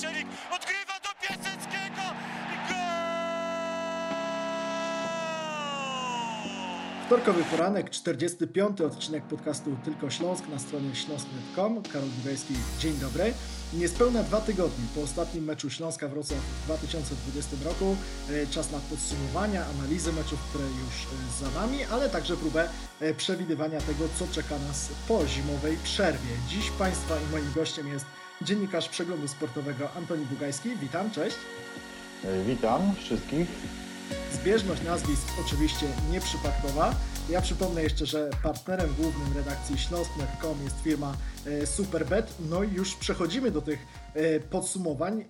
Odgrywa do Piaseckiego i gol! Wtorkowy poranek, 45. odcinek podcastu Tylko Śląsk na stronie śląsk.com. Karol Giwejski, dzień dobry. Niespełna dwa tygodnie po ostatnim meczu Śląska Wrocław w 2020 roku. E, Czas na podsumowania, analizy meczów, które już e, za nami, ale także próbę e, przewidywania tego, co czeka nas po zimowej przerwie. Dziś Państwa i moim gościem jest dziennikarz przeglądu sportowego Antoni Bugajski. Witam, cześć. Witam wszystkich. Zbieżność nazwisk oczywiście nieprzypadkowa. Ja przypomnę jeszcze, że partnerem głównym redakcji śląsk.com jest firma e, Superbet. No i już przechodzimy do tych e, podsumowań.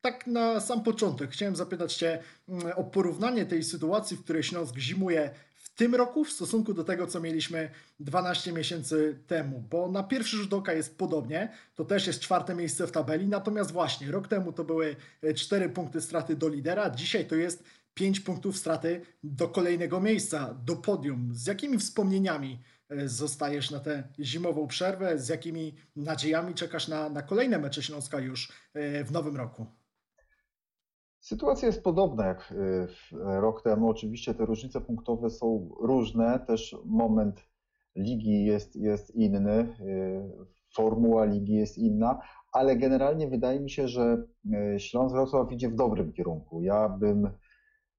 Tak na sam początek chciałem zapytać Cię mm, o porównanie tej sytuacji, w której Śląsk zimuje tym roku w stosunku do tego, co mieliśmy 12 miesięcy temu, bo na pierwszy rzut oka jest podobnie, to też jest czwarte miejsce w tabeli, natomiast właśnie rok temu to były 4 punkty straty do lidera, dzisiaj to jest 5 punktów straty do kolejnego miejsca, do podium. Z jakimi wspomnieniami e, zostajesz na tę zimową przerwę? Z jakimi nadziejami czekasz na, na kolejne mecze Śląska już e, w nowym roku? Sytuacja jest podobna jak y, rok temu. Oczywiście te różnice punktowe są różne, też moment ligi jest, jest inny, y, formuła ligi jest inna, ale generalnie wydaje mi się, że y, Śląsk Wrocław idzie w dobrym kierunku. Ja bym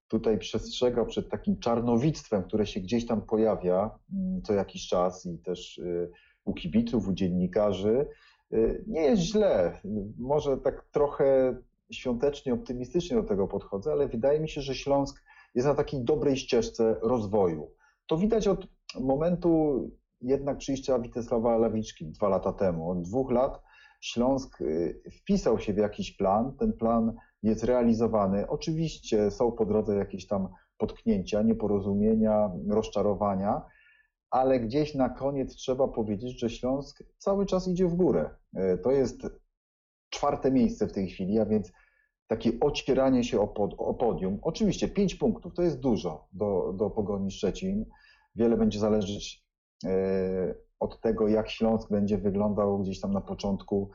tutaj przestrzegał przed takim czarnowictwem, które się gdzieś tam pojawia mm, co jakiś czas i też u kibiców, u dziennikarzy. Nie jest źle. Może tak trochę świątecznie, optymistycznie do tego podchodzę, ale wydaje mi się, że Śląsk jest na takiej dobrej ścieżce rozwoju. To widać od momentu jednak przyjścia Witesława Lawiczki dwa lata temu. Od dwóch lat Śląsk y, wpisał się w jakiś plan, ten plan jest realizowany. Oczywiście są po drodze jakieś tam potknięcia, nieporozumienia, rozczarowania, ale gdzieś na koniec trzeba powiedzieć, że Śląsk cały czas idzie w górę. Y, to jest czwarte miejsce w tej chwili, a więc takie ocieranie się o, pod, o podium. Oczywiście pięć punktów to jest dużo do, do Pogoni Szczecin. Wiele będzie zależeć e, od tego, jak Śląsk będzie wyglądał gdzieś tam na początku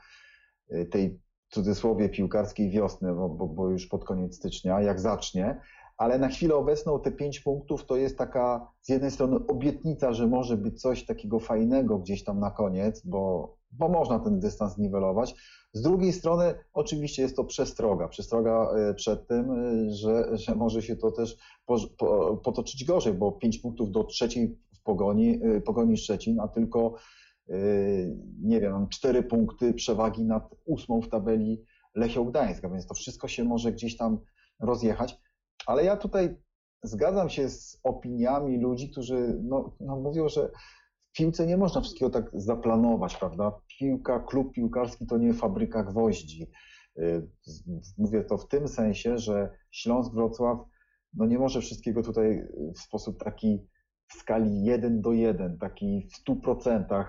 e, tej w cudzysłowie piłkarskiej wiosny, bo, bo, bo już pod koniec stycznia, jak zacznie, ale na chwilę obecną te pięć punktów to jest taka z jednej strony obietnica, że może być coś takiego fajnego gdzieś tam na koniec, bo, bo można ten dystans niwelować. Z drugiej strony oczywiście jest to przestroga, przestroga e, przed tym, e, że, że może się to też po, po, potoczyć gorzej, bo pięć punktów do trzeciej w pogoni, e, pogoni Szczecin, a tylko nie wiem, cztery punkty przewagi nad ósmą w tabeli Lechią Gdańska, więc to wszystko się może gdzieś tam rozjechać. Ale ja tutaj zgadzam się z opiniami ludzi, którzy no, no mówią, że w piłce nie można wszystkiego tak zaplanować, prawda? Piłka, klub piłkarski to nie fabryka gwoździ. Y, mówię to w tym sensie, że Śląsk Wrocław no nie może wszystkiego tutaj w sposób taki w skali 1 do 1, taki w 100%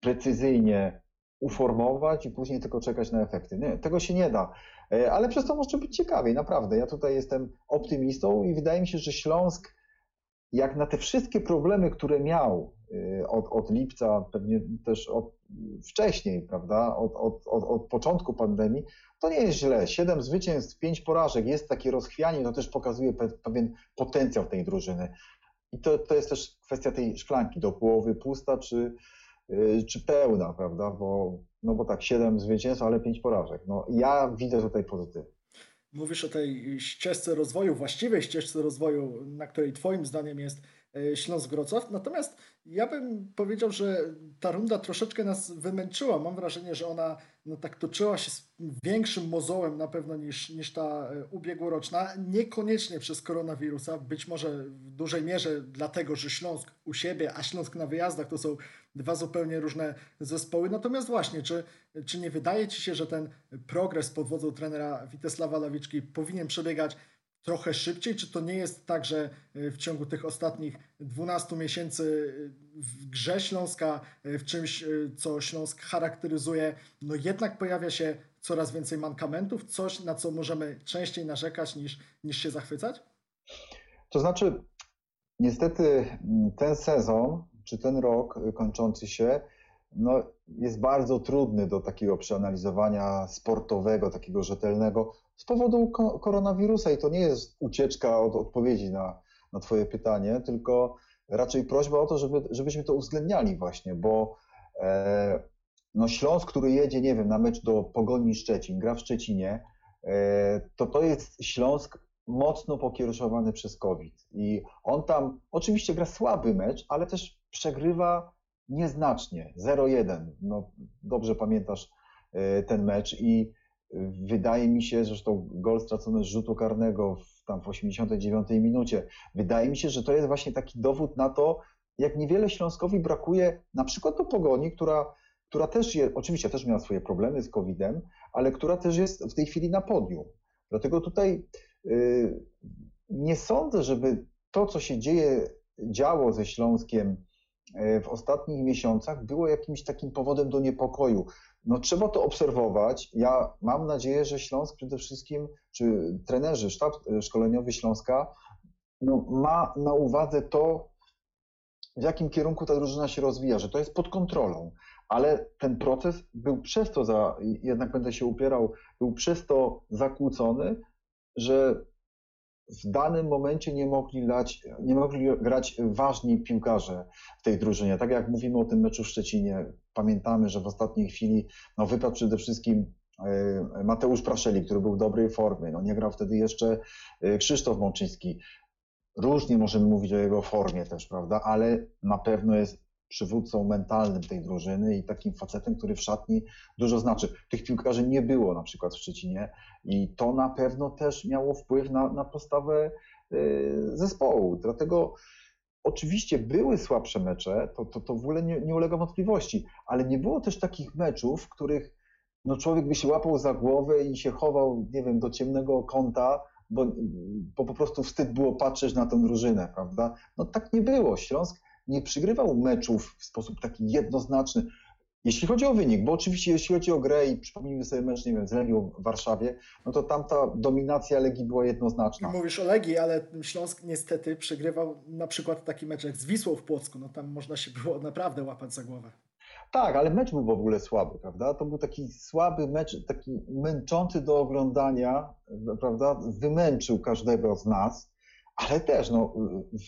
precyzyjnie uformować i później tylko czekać na efekty. Nie, tego się nie da. E, ale przez to może być ciekawiej, naprawdę. Ja tutaj jestem optymistą i wydaje mi się, że Śląsk, jak na te wszystkie problemy, które miał od, od lipca, pewnie też od wcześniej, prawda, od, od, od, od początku pandemii, to nie jest źle. Siedem zwycięstw, pięć porażek, jest takie rozchwianie, to też pokazuje pewien potencjał tej drużyny. I to, to jest też kwestia tej szklanki, do połowy pusta, czy, Y, czy pełna, prawda? Bo, no bo tak, siedem zwycięstw, ale pięć porażek. No, ja widzę tutaj pozytyw. Mówisz o tej ścieżce rozwoju, właściwej ścieżce rozwoju, na której Twoim zdaniem jest Śląsk Wrocław. Natomiast ja bym powiedział, że ta runda troszeczkę nas wymęczyła. Mam wrażenie, że ona no, tak toczyła się z większym mozołem na pewno niż, niż ta e, ubiegłoroczna. Niekoniecznie przez koronawirusa, być może w dużej mierze dlatego, że Śląsk u siebie, a Śląsk na wyjazdach to są dwa zupełnie różne zespoły. Natomiast właśnie, czy, czy nie wydaje Ci się, że ten progres pod wodzą trenera Witesława Lawiczki powinien przebiegać trochę szybciej? Czy to nie jest tak, że e, w ciągu tych ostatnich 12 miesięcy e, w grze Śląska, e, w czymś, co Śląsk charakteryzuje, no jednak pojawia się coraz więcej mankamentów, coś na co możemy częściej narzekać niż, niż się zachwycać? To znaczy, niestety ten sezon, czy ten rok kończący się, no, jest bardzo trudny do takiego przeanalizowania sportowego, takiego rzetelnego z powodu koronawirusa i to nie jest ucieczka od odpowiedzi na, na Twoje pytanie, tylko raczej prośba o to, żeby, żebyśmy to uwzględniali właśnie, bo e, no Śląsk, który jedzie, nie wiem, na mecz do Pogoni Szczecin, gra w Szczecinie, e, to to jest Śląsk mocno pokierowany przez COVID. I on tam oczywiście gra słaby mecz, ale też przegrywa nieznacznie, 0-1. No, dobrze pamiętasz e, ten mecz i wydaje mi się, zresztą gol stracony z rzutu karnego w, tam w 89 minucie, wydaje mi się, że to jest właśnie taki dowód na to, jak niewiele Śląskowi brakuje na przykład do Pogoni, która, która też jest, oczywiście też miała swoje problemy z COVID-em, ale która też jest w tej chwili na podium. Dlatego tutaj yy, nie sądzę, żeby to, co się dzieje, działo ze Śląskiem w ostatnich miesiącach, było jakimś takim powodem do niepokoju. No, trzeba to obserwować. Ja mam nadzieję, że Śląsk przede wszystkim, czy trenerzy, sztab szkoleniowy Śląska, no, ma na uwadze to, w jakim kierunku ta drużyna się rozwija, że to jest pod kontrolą, ale ten proces był przez to, za, jednak będę się upierał, był przez to zakłócony, że w danym momencie nie mogli, lać, nie mogli grać ważni piłkarze w tej drużynie. Tak jak mówimy o tym meczu w Szczecinie, pamiętamy, że w ostatniej chwili no, wypadł przede wszystkim e, Mateusz Praszeli, który był w dobrej formie. No, nie grał wtedy jeszcze e, Krzysztof Mączyński. Różnie możemy mówić o jego formie też, prawda? Ale na pewno jest przywódcą mentalnym tej drużyny i takim facetem, który w szatni dużo znaczy. Tych piłkarzy nie było na przykład w Szczecinie i to na pewno też miało wpływ na, na postawę y, zespołu. Dlatego oczywiście były słabsze mecze, to, to, to w ogóle nie, nie ulega wątpliwości, ale nie było też takich meczów, w których no, człowiek by się łapał za głowę i się chował, nie wiem, do ciemnego kąta, bo, bo po prostu wstyd było patrzeć na tę drużynę, prawda? No tak nie było. Śląsk nie przygrywał meczów w sposób taki jednoznaczny. Jeśli chodzi o wynik, bo oczywiście jeśli chodzi o grę i przypomnijmy sobie mecz, nie wiem, z Legią w Warszawie, no to tamta dominacja Legii była jednoznaczna. Mówisz o Legii, ale Śląsk niestety przegrywał na przykład taki mecz jak z Wisłą w Płocku, no tam można się było naprawdę łapać za głowę. Tak, ale mecz był w ogóle słaby, prawda? To był taki słaby mecz, taki męczący do oglądania, prawda? Wymęczył każdego z nas ale też no,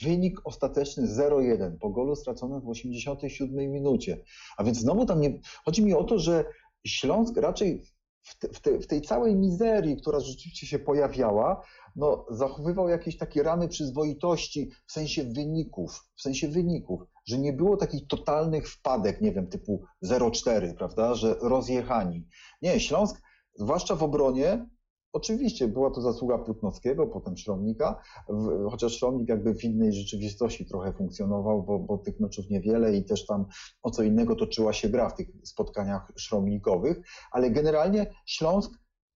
wynik ostateczny 0-1 po golu straconym w 87 minucie. A więc znowu tam nie. Chodzi mi o to, że Śląsk raczej w, te, w, te, w tej całej mizerii, która rzeczywiście się pojawiała, no, zachowywał jakieś takie ramy przyzwoitości w sensie wyników, w sensie wyników, że nie było takich totalnych wpadek, nie wiem, typu 0-4, prawda, że rozjechani. Nie, Śląsk, zwłaszcza w obronie, Oczywiście była to zasługa Płótnowskiego, potem Szromnika, chociaż Szromnik jakby w innej rzeczywistości trochę funkcjonował, bo, bo tych meczów niewiele i też tam o co innego toczyła się gra w tych spotkaniach szromnikowych, ale generalnie Śląsk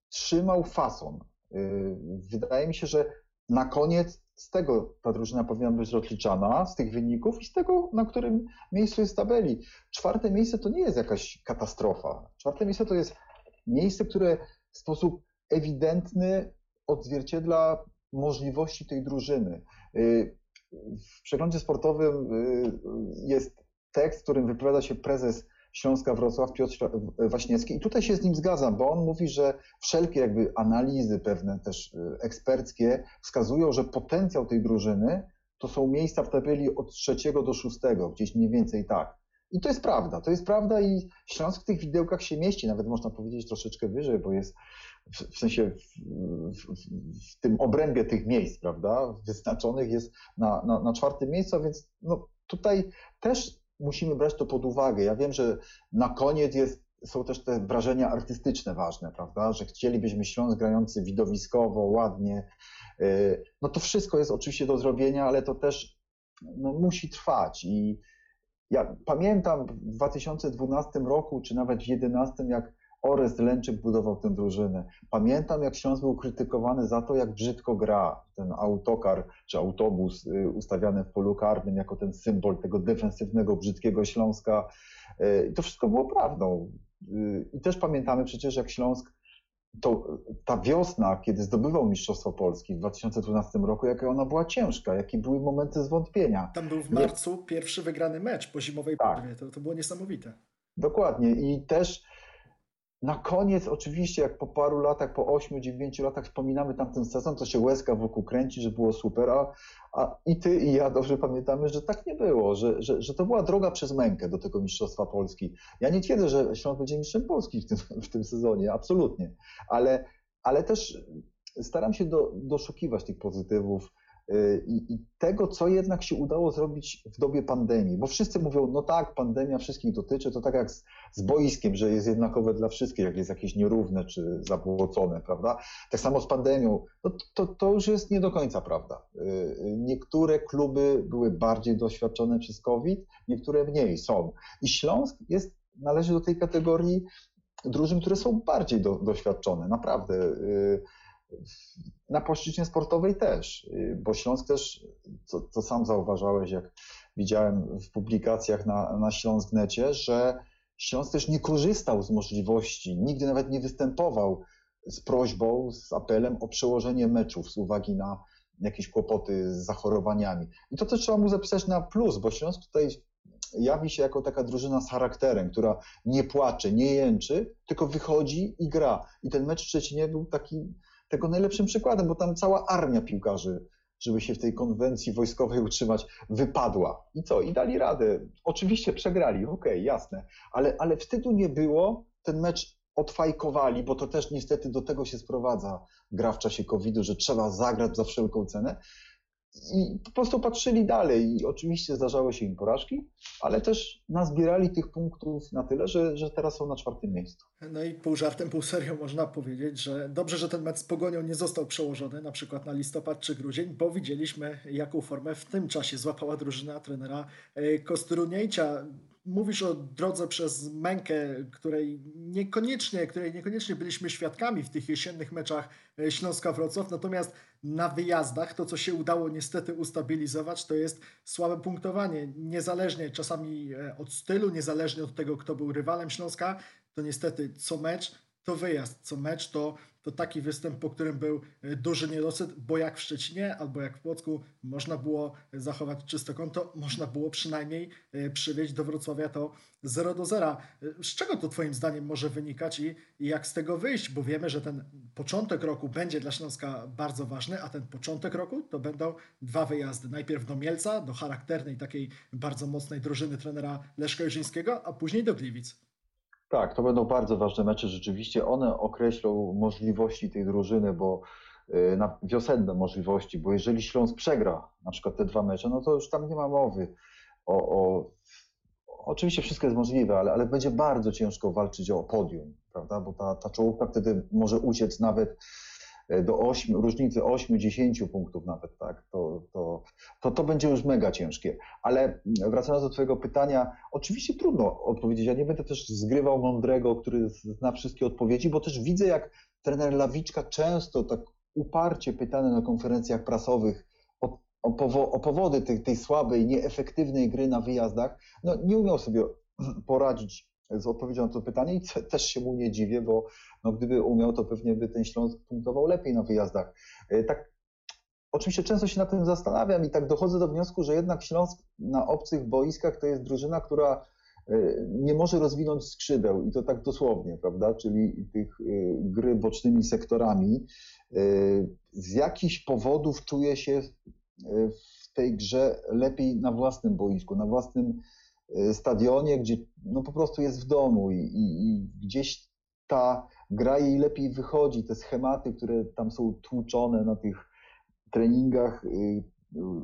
trzymał fason. Y, wydaje mi się, że na koniec z tego ta drużyna powinna być rozliczana, z tych wyników i z tego, na którym miejscu jest tabeli. Czwarte miejsce to nie jest jakaś katastrofa. Czwarte miejsce to jest miejsce, które w sposób ewidentny odzwierciedla możliwości tej drużyny. Y, w przeglądzie sportowym y, jest tekst, w którym wypowiada się prezes Śląska Wrocław Piotr Waśniewski i tutaj się z nim zgadzam, bo on mówi, że wszelkie jakby analizy pewne też y, eksperckie wskazują, że potencjał tej drużyny to są miejsca w tabeli od trzeciego do szóstego, gdzieś mniej więcej tak. I to jest prawda, to jest prawda i Śląsk w tych widełkach się mieści, nawet można powiedzieć troszeczkę wyżej, bo jest w, sensie w, w, w, tym obrębie tych miejsc, prawda, wyznaczonych jest na, na, na czwartym miejscu, więc no, tutaj też musimy brać to pod uwagę. Ja wiem, że na koniec jest, są też te wrażenia artystyczne ważne, prawda, że chcielibyśmy Śląsk grający widowiskowo, ładnie. Y, no to wszystko jest oczywiście do zrobienia, ale to też no, musi trwać i ja pamiętam w 2012 roku, czy nawet w 2011, jak Orest Lęczyk budował tę drużynę. Pamiętam, jak Śląsk był krytykowany za to, jak brzydko gra ten autokar czy autobus y, ustawiany w polu karnym jako ten symbol tego defensywnego, brzydkiego Śląska. Y, to wszystko było prawdą. Y, I też pamiętamy przecież, jak Śląsk to ta wiosna, kiedy zdobywał Mistrzostwo Polski w 2012 roku, jaka ona była ciężka, jakie były momenty zwątpienia. Tam był w marcu pierwszy wygrany mecz po zimowej tak. To, to było niesamowite. Dokładnie. I też na koniec, oczywiście, jak po paru latach, po 8-9 latach wspominamy tamten sezon, to się łezka wokół kręci, że było super, a, a i ty, i ja dobrze pamiętamy, że tak nie było, że, że, że to była droga przez mękę do tego Mistrzostwa Polski. Ja nie twierdzę, że Śląsk będzie mistrzem Polski w tym, w tym sezonie, absolutnie, ale, ale też staram się do, doszukiwać tych pozytywów, i, i, tego, co jednak się udało zrobić w dobie pandemii. Bo wszyscy mówią, no tak, pandemia wszystkich dotyczy, to tak jak z, z boiskiem, że jest jednakowe dla wszystkich, jak jest jakieś nierówne czy zabłocone, prawda? Tak samo z pandemią, no to, to już jest nie do końca prawda. Y, y, niektóre kluby były bardziej doświadczone przez COVID, niektóre mniej są. I Śląsk jest, należy do tej kategorii drużyn, które są bardziej do, doświadczone, naprawdę na płaszczyźnie sportowej też, y, bo Śląsk też, co, co sam zauważałeś, jak widziałem w publikacjach na, na Śląsk.necie, że Śląsk też nie korzystał z możliwości, nigdy nawet nie występował z prośbą, z apelem o przełożenie meczów z uwagi na jakieś kłopoty z zachorowaniami. I to też trzeba mu zapisać na plus, bo Śląsk tutaj jawi się jako taka drużyna z charakterem, która nie płacze, nie jęczy, tylko wychodzi i gra. I ten mecz w Szczecinie był taki tego najlepszym przykładem, bo tam cała armia piłkarzy, żeby się w tej konwencji wojskowej utrzymać, wypadła. I co? I dali radę. Oczywiście przegrali, okej, okay, jasne, ale, ale wstydu nie było. Ten mecz odfajkowali, bo to też niestety do tego się sprowadza gra w czasie COVID-u, że trzeba zagrać za wszelką cenę i po prostu patrzyli dalej. I oczywiście zdarzały się im porażki, ale też nazbierali tych punktów na tyle, że, że teraz są na czwartym miejscu. No i pół żartem, pół serio można powiedzieć, że dobrze, że ten mecz z Pogonią nie został przełożony na przykład na listopad czy grudzień, bo widzieliśmy jaką formę w tym czasie złapała drużyna trenera e, Kostruniejcia mówisz o drodze przez mękę, której niekoniecznie, której niekoniecznie byliśmy świadkami w tych jesiennych meczach e, Śląska-Wrocław, natomiast na wyjazdach to, co się udało niestety ustabilizować, to jest słabe punktowanie. Niezależnie czasami e, od stylu, niezależnie od tego, kto był rywalem Śląska, to niestety co mecz to wyjazd, co mecz to to taki występ, po którym był e, duży niedosyt, bo jak w Szczecinie albo jak w Płocku można było zachować czyste konto, można było przynajmniej e, przywieźć do Wrocławia to 0 do 0. E, z czego to Twoim zdaniem może wynikać i, i jak z tego wyjść? Bo wiemy, że ten początek roku będzie dla Śląska bardzo ważny, a ten początek roku to będą dwa wyjazdy. Najpierw do Mielca, do charakternej, takiej bardzo mocnej drużyny trenera Leszka Jerzyńskiego, a później do Gliwic. Tak, to będą bardzo ważne mecze. Rzeczywiście one określą możliwości tej drużyny, bo y, na wiosenne możliwości, bo jeżeli Śląsk przegra na przykład te dwa mecze, no to już tam nie ma mowy o, o oczywiście wszystko jest możliwe, ale, ale będzie bardzo ciężko walczyć o podium, prawda? Bo ta, ta czołówka wtedy może uciec nawet do 8, różnicy 8-10 punktów nawet, tak, to, to, to, to będzie już mega ciężkie. Ale wracając do Twojego pytania, oczywiście trudno odpowiedzieć. Ja nie będę też zgrywał mądrego, który zna wszystkie odpowiedzi, bo też widzę, jak trener Lawiczka często tak uparcie pytany na konferencjach prasowych o, o, powo o powody tej, tej słabej, nieefektywnej gry na wyjazdach, no nie umiał sobie poradzić z odpowiedzią na to pytanie i też się mu nie dziwię, bo no, gdyby umiał, to pewnie by ten Śląsk punktował lepiej na wyjazdach. E, tak, oczywiście często się nad tym zastanawiam i tak dochodzę do wniosku, że jednak Śląsk na obcych boiskach to jest drużyna, która e, nie może rozwinąć skrzydeł i to tak dosłownie, prawda, czyli tych e, gry bocznymi sektorami. Z jakichś powodów czuje się w tej grze lepiej na własnym boisku, na własnym stadionie, gdzie no po prostu jest w domu i, i, i gdzieś ta gra jej lepiej wychodzi, te schematy, które tam są tłuczone na tych treningach, y,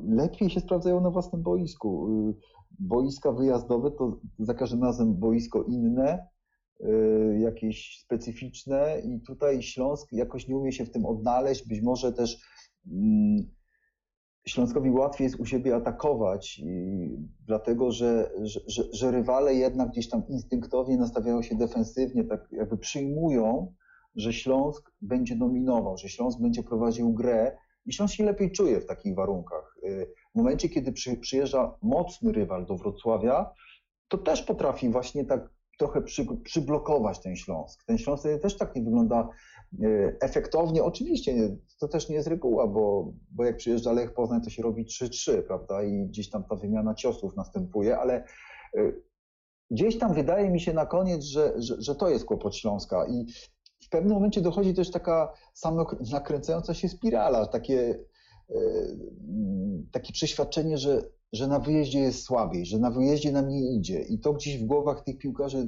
lepiej się sprawdzają na własnym boisku. Y, boiska wyjazdowe to za każdym razem boisko inne, jakieś specyficzne i tutaj Śląsk jakoś nie umie się w tym odnaleźć, być może też mm, Śląskowi łatwiej jest u siebie atakować, dlatego że, że, że rywale jednak gdzieś tam instynktownie nastawiają się defensywnie, tak jakby przyjmują, że Śląsk będzie dominował, że Śląsk będzie prowadził grę i Śląsk się lepiej czuje w takich warunkach. W momencie, kiedy przy, przyjeżdża mocny rywal do Wrocławia, to też potrafi właśnie tak trochę przy, przyblokować ten Śląsk. Ten Śląsk też tak nie wygląda e, efektownie. Oczywiście to też nie jest reguła, bo, bo jak przyjeżdża Lech Poznań, to się robi 3-3, prawda? I gdzieś tam ta wymiana ciosów następuje, ale e, gdzieś tam wydaje mi się na koniec, że, że, że to jest kłopot Śląska i w pewnym momencie dochodzi też taka nakręcająca się spirala, takie, takie przeświadczenie, że, że na wyjeździe jest słabiej, że na wyjeździe nam nie idzie i to gdzieś w głowach tych piłkarzy e,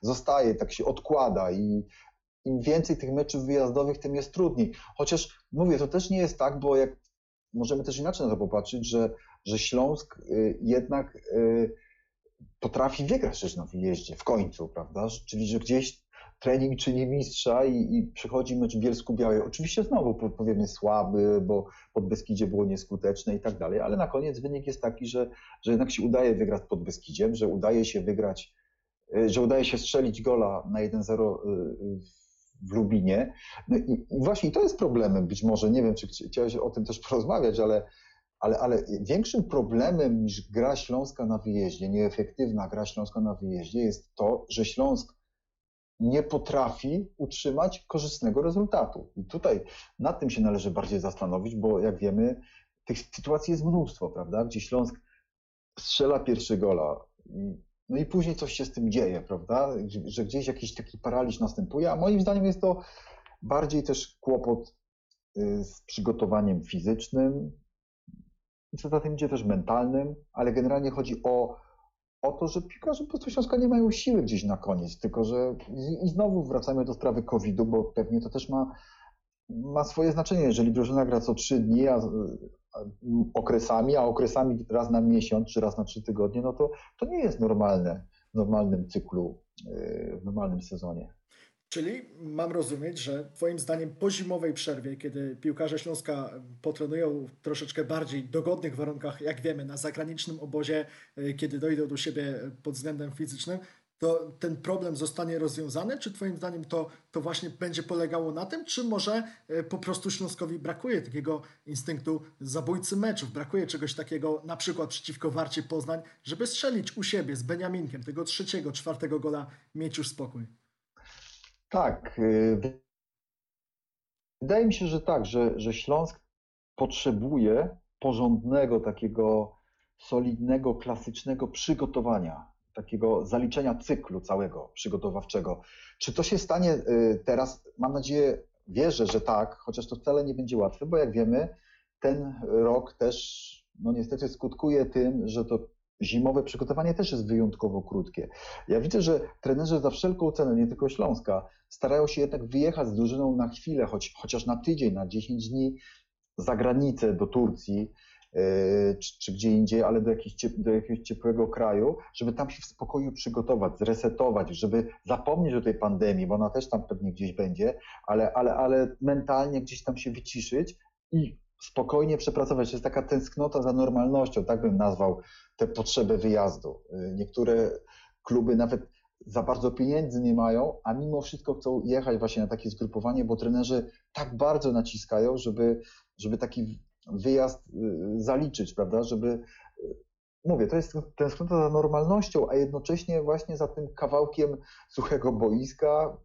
zostaje, tak się odkłada i im więcej tych meczów wyjazdowych, tym jest trudniej. Chociaż mówię, to też nie jest tak, bo jak możemy też inaczej na to popatrzeć, że, że Śląsk e, jednak potrafi wygrać też na wyjeździe w końcu, prawda? Czyli, że gdzieś trening czyni mistrza i, i przychodzi mecz w Bielsku Białej. Oczywiście znowu powiemy słaby, bo pod Beskidzie było nieskuteczne i tak dalej, ale na koniec wynik jest taki, że, że jednak się udaje wygrać pod Beskidziem, że udaje się wygrać, y, że udaje się strzelić gola na 1-0 y, w Lubinie. No i właśnie to jest problemem być może, nie wiem, czy chciałeś o tym też porozmawiać, ale ale, ale większym problemem niż gra Śląska na wyjeździe, nieefektywna gra Śląska na wyjeździe jest to, że Śląsk nie potrafi utrzymać korzystnego rezultatu. I tutaj nad tym się należy bardziej zastanowić, bo jak wiemy, tych sytuacji jest mnóstwo, prawda? Gdzie Śląsk strzela pierwszy gola. No i później coś się z tym dzieje, prawda? Że gdzieś jakiś taki paraliż następuje, a moim zdaniem jest to bardziej też kłopot y, z przygotowaniem fizycznym, i co za tym idzie też mentalnym, ale generalnie chodzi o, o to, że piłkarze po prostu Śląska nie mają siły gdzieś na koniec, tylko że i znowu wracamy do sprawy COVID-u, bo pewnie to też ma, ma swoje znaczenie. Jeżeli drużyna gra co trzy dni, a, okresami, a okresami raz na miesiąc czy raz na trzy tygodnie, no to, to nie jest normalne w normalnym cyklu, yy, w normalnym sezonie. Czyli mam rozumieć, że Twoim zdaniem po zimowej przerwie, kiedy piłkarze Śląska potrenują w troszeczkę bardziej dogodnych warunkach, jak wiemy, na zagranicznym obozie, e, kiedy dojdą do siebie pod względem fizycznym, to ten problem zostanie rozwiązany? Czy Twoim zdaniem to, to właśnie będzie polegało na tym, czy może e, po prostu Śląskowi brakuje takiego instynktu zabójcy meczów, brakuje czegoś takiego na przykład przeciwko Warcie Poznań, żeby strzelić u siebie z Beniaminkiem tego trzeciego, czwartego gola, mieć już spokój? Tak. Y, wydaje mi się, że tak, że, że Śląsk potrzebuje porządnego, takiego solidnego, klasycznego przygotowania, takiego zaliczenia cyklu całego przygotowawczego. Czy to się stanie y, teraz? Mam nadzieję, wierzę, że tak, chociaż to wcale nie będzie łatwe, bo jak wiemy, ten rok też no niestety skutkuje tym, że to zimowe przygotowanie też jest wyjątkowo krótkie. Ja widzę, że trenerzy za wszelką cenę, nie tylko Śląska, starają się jednak wyjechać z drużyną na chwilę, choć, chociaż na tydzień, na 10 dni za granicę do Turcji yy, czy, czy, gdzie indziej, ale do, do jakiegoś ciepłego kraju, żeby tam się w spokoju przygotować, zresetować, żeby zapomnieć o tej pandemii, bo ona też tam pewnie gdzieś będzie, ale, ale, ale mentalnie gdzieś tam się wyciszyć i spokojnie przepracować. Jest taka tęsknota za normalnością, tak bym nazwał tę potrzebę wyjazdu. Y, niektóre kluby nawet za bardzo pieniędzy nie mają, a mimo wszystko chcą jechać właśnie na takie zgrupowanie, bo trenerzy tak bardzo naciskają, żeby, żeby taki wyjazd y, zaliczyć, prawda, żeby y, mówię, to jest tęsknota za normalnością, a jednocześnie właśnie za tym kawałkiem suchego boiska,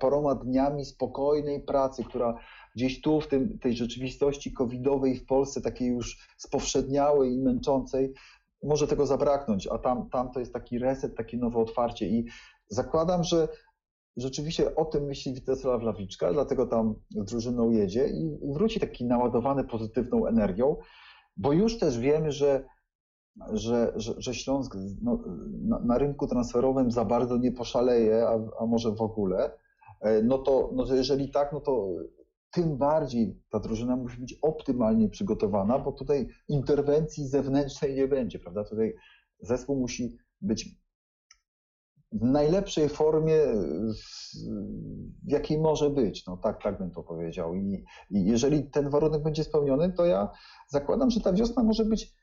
paroma dniami spokojnej pracy, która gdzieś tu w tym, tej rzeczywistości covidowej w Polsce, takiej już spowszedniałej i męczącej, może tego zabraknąć, a tam, tam to jest taki reset, takie nowe otwarcie. I zakładam, że rzeczywiście o tym myśli Witesław Lawiczka, dlatego tam z drużyną jedzie i wróci taki naładowany pozytywną energią, bo już też wiemy, że że, że, że Śląsk no, na, na, rynku transferowym za bardzo nie poszaleje, a, a może w ogóle, e, no to, no to jeżeli tak, no to tym bardziej ta drużyna musi być optymalnie przygotowana, bo tutaj interwencji zewnętrznej nie będzie, prawda? Tutaj zespół musi być w najlepszej formie, w jakiej może być. No tak, tak bym to powiedział. I, I jeżeli ten warunek będzie spełniony, to ja zakładam, że ta wiosna może być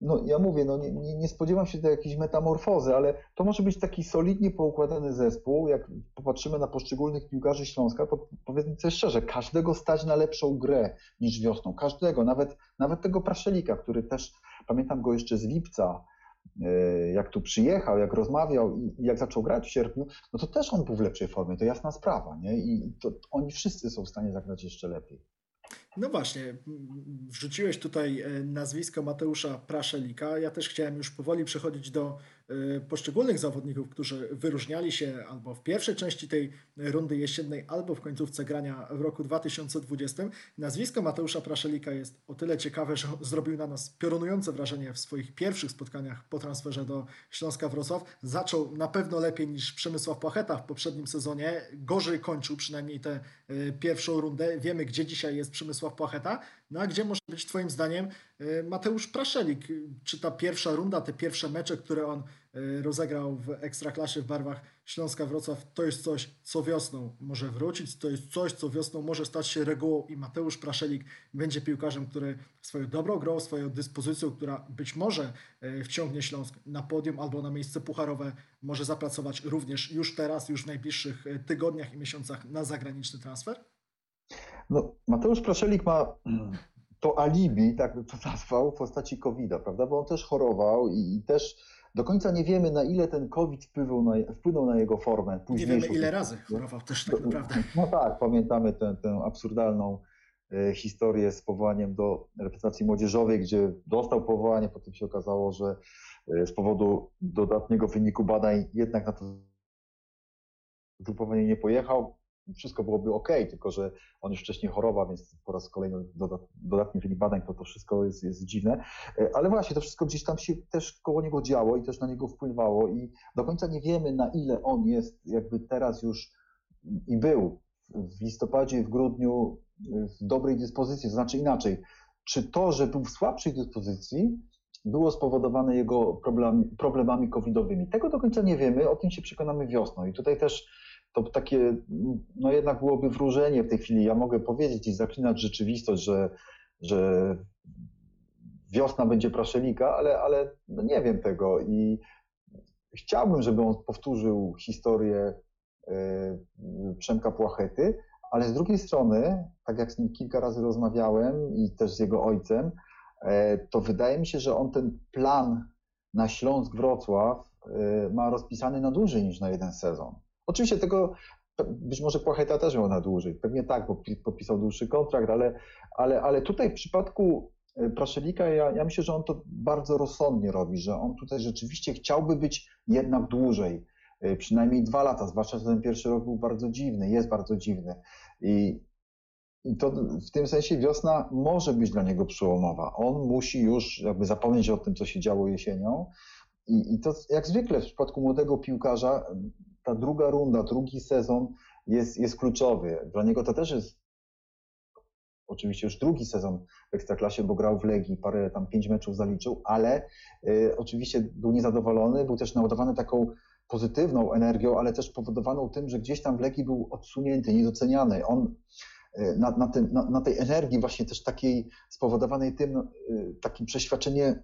no ja mówię, no nie, nie, nie spodziewam się tej jakiejś metamorfozy, ale to może być taki solidnie poukładany zespół. Jak popatrzymy na poszczególnych piłkarzy Śląska, to powiedzmy sobie szczerze, każdego stać na lepszą grę niż wiosną. Każdego, nawet, nawet tego Praszelika, który też, pamiętam go jeszcze z lipca, e, jak tu przyjechał, jak rozmawiał i jak zaczął grać w sierpniu, no to też on był w lepszej formie, to jasna sprawa, nie? I to oni wszyscy są w stanie zagrać jeszcze lepiej. No właśnie, wrzuciłeś tutaj e, nazwisko Mateusza Praszelika. Ja też chciałem już powoli przechodzić do e, poszczególnych zawodników, którzy wyróżniali się albo w pierwszej części tej rundy jesiennej, albo w końcówce grania w roku 2020. Nazwisko Mateusza Praszelika jest o tyle ciekawe, że zrobił na nas piorunujące wrażenie w swoich pierwszych spotkaniach po transferze do Śląska Wrocław. Zaczął na pewno lepiej niż Przemysław Płacheta w poprzednim sezonie. Gorzej kończył przynajmniej tę e, pierwszą rundę. Wiemy, gdzie dzisiaj jest Przemysław Przemysław Płacheta. No a gdzie może być Twoim zdaniem y, Mateusz Praszelik? Czy ta pierwsza runda, te pierwsze mecze, które on y, rozegrał w Ekstraklasie w barwach Śląska Wrocław, to jest coś, co wiosną może wrócić, to jest coś, co wiosną może stać się regułą i Mateusz Praszelik będzie piłkarzem, który swoją dobrą grą, swoją dyspozycją, która być może y, wciągnie Śląsk na podium albo na miejsce pucharowe, może zapracować również już teraz, już w najbliższych tygodniach i miesiącach na zagraniczny transfer? No, Mateusz Praszelik ma to alibi, tak bym to nazwał, w postaci COVID-a, prawda? Bo on też chorował i, też do końca nie wiemy, na ile ten COVID wpłynął na, wpłynął na jego formę. Nie wiemy, ile razy chorował też tak naprawdę. No tak, pamiętamy tę, tę absurdalną e, historię z powołaniem do reprezentacji młodzieżowej, gdzie dostał powołanie, potem się okazało, że e, z powodu dodatniego wyniku badań jednak na to zgrupowanie nie pojechał wszystko byłoby ok, tylko że on już wcześniej chorował, więc po raz kolejny dodatni wynik badań, to to wszystko jest, jest dziwne. E, ale właśnie to wszystko gdzieś tam się też koło niego działo i też na niego wpływało i do końca nie wiemy, na ile on jest jakby teraz już i był w listopadzie i w grudniu w dobrej dyspozycji, to znaczy inaczej. Czy to, że był w słabszej dyspozycji, było spowodowane jego problemami covidowymi? Tego do końca nie wiemy, o tym się przekonamy wiosną. I tutaj też to takie, no jednak byłoby wróżenie w tej chwili. Ja mogę powiedzieć i zaklinać rzeczywistość, że, że wiosna będzie praszelika, ale, ale no nie wiem tego i chciałbym, żeby on powtórzył historię y, Przemka Płachety, ale z drugiej strony, tak jak z nim kilka razy rozmawiałem i też z jego ojcem, e, to wydaje mi się, że on ten plan na Śląsk Wrocław y, ma rozpisany na dłużej niż na jeden sezon. Oczywiście tego być może Płacheta też miał na dłużej. Pewnie tak, bo podpisał dłuższy kontrakt, ale, ale, ale tutaj w przypadku e, Praszelika ja, ja myślę, że on to bardzo rozsądnie robi, że on tutaj rzeczywiście chciałby być jednak dłużej, e, przynajmniej dwa lata, zwłaszcza, że ten pierwszy rok był bardzo dziwny, jest bardzo dziwny. I, i to w tym sensie wiosna może być dla niego przełomowa. On musi już jakby zapomnieć o tym, co się działo jesienią. I, I to jak zwykle w przypadku młodego piłkarza ta druga runda, drugi sezon jest, jest kluczowy. Dla niego to też jest oczywiście już drugi sezon w Ekstraklasie, bo grał w Legii, parę tam pięć meczów zaliczył, ale y, oczywiście był niezadowolony, był też naładowany taką pozytywną energią, ale też powodowaną tym, że gdzieś tam w Legii był odsunięty, niedoceniany. On y, na, na, tym, na, na, tej energii właśnie też takiej spowodowanej tym, y, takim przeświadczenie,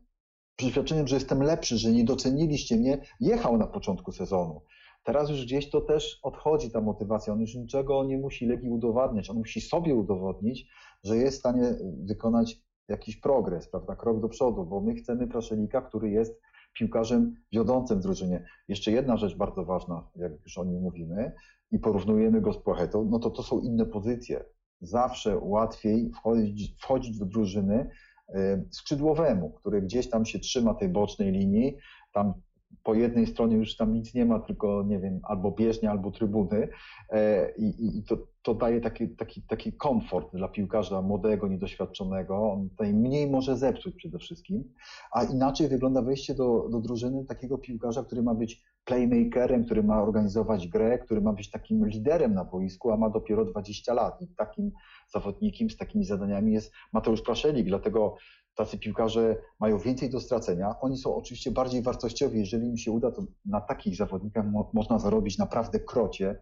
przeświadczeniem, że jestem lepszy, że nie doceniliście mnie, jechał na początku sezonu. Teraz już gdzieś to też odchodzi ta motywacja. On już niczego nie musi Legii udowadniać. On musi sobie udowodnić, że jest w stanie wykonać jakiś progres, prawda, krok do przodu, bo my chcemy Praszelika, który jest piłkarzem wiodącym w drużynie. Jeszcze jedna rzecz bardzo ważna, jak już o nim mówimy i porównujemy go z Płachetą, no to to są inne pozycje. Zawsze łatwiej wchodzić, wchodzić do drużyny y, skrzydłowemu, który gdzieś tam się trzyma tej bocznej linii, tam po jednej stronie już tam nic nie ma, tylko nie wiem, albo bieżnia, albo trybuny e, i, i to, to, daje taki, taki, taki komfort dla piłkarza młodego, niedoświadczonego. On tutaj mniej może zepsuć przede wszystkim, a inaczej wygląda wejście do, do drużyny takiego piłkarza, który ma być playmakerem, który ma organizować grę, który ma być takim liderem na boisku, a ma dopiero 20 lat. I takim zawodnikiem z takimi zadaniami jest Mateusz Praszelik, dlatego tacy piłkarze mają więcej do stracenia. Oni są oczywiście bardziej wartościowi. Jeżeli im się uda, to na takich zawodnikach mo można zarobić naprawdę krocie.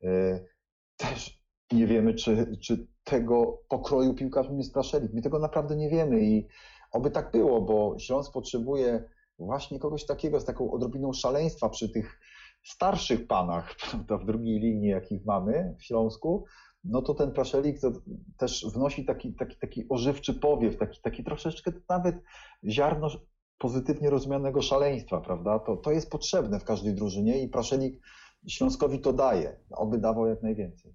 Yy, też nie wiemy, czy, czy tego pokroju piłkarzem jest Praszelik. My tego naprawdę nie wiemy i oby tak było, bo Śląsk potrzebuje właśnie kogoś takiego z taką odrobiną szaleństwa przy tych starszych panach prawda, w drugiej linii, jakich mamy w Śląsku, no to ten praszelik to też wnosi taki, taki, taki ożywczy powiew, taki, taki troszeczkę nawet ziarno pozytywnie rozumianego szaleństwa, prawda? To, to jest potrzebne w każdej drużynie i praszelik Śląskowi to daje, oby dawał jak najwięcej.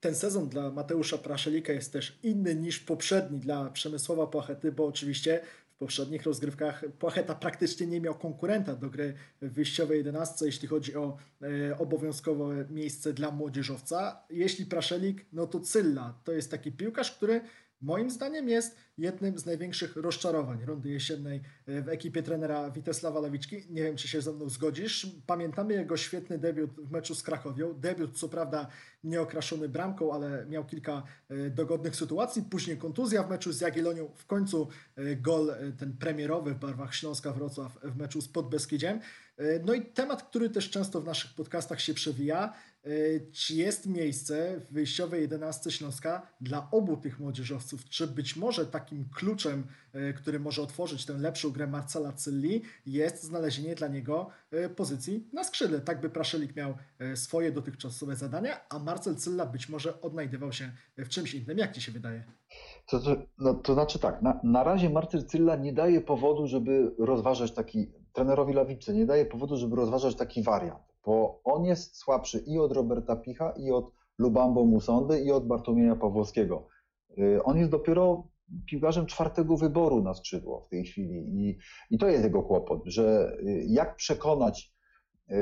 ten sezon dla Mateusza Praszelika jest też inny niż poprzedni dla Przemysława Płachety, bo oczywiście w poprzednich rozgrywkach Płacheta praktycznie nie miał konkurenta do gry w wyjściowej 11, jeśli chodzi o e, obowiązkowe miejsce dla młodzieżowca. Jeśli Praszelik, no to Cylla. To jest taki piłkarz, który moim zdaniem jest jednym z największych rozczarowań rundy jesiennej e, w ekipie trenera Witesława Lawiczki. Nie wiem, czy się ze mną zgodzisz. Pamiętamy jego świetny debiut w meczu z Krakowią. Debiut, co prawda, nie okraszony bramką, ale miał kilka e, dogodnych sytuacji. Później kontuzja w meczu z Jagiellonią. W końcu e, gol ten premierowy w barwach Śląska Wrocław w meczu z Podbeskidziem. No i temat, który też często w naszych podcastach się przewija, czy jest miejsce w wyjściowej 11 Śląska dla obu tych młodzieżowców? Czy być może takim kluczem, e, który może otworzyć tę lepszą grę Marcela Cylli, jest znalezienie dla niego e, pozycji na skrzydle? Tak by Praszelik miał e, swoje dotychczasowe zadania, a Marcel Cylla być może odnajdywał się w czymś innym. Jak Ci się wydaje? To, to, no, to znaczy tak, na, na razie Marcel Cylla nie daje powodu, żeby rozważać taki, trenerowi Lawicy, nie daje powodu, żeby rozważać taki wariant bo on jest słabszy i od Roberta Picha, i od Lubambo Musondy, i od Bartłomieja Pawłowskiego. Y, on jest dopiero piłkarzem czwartego wyboru na skrzydło w tej chwili i, i to jest jego kłopot, że y, jak przekonać, yy,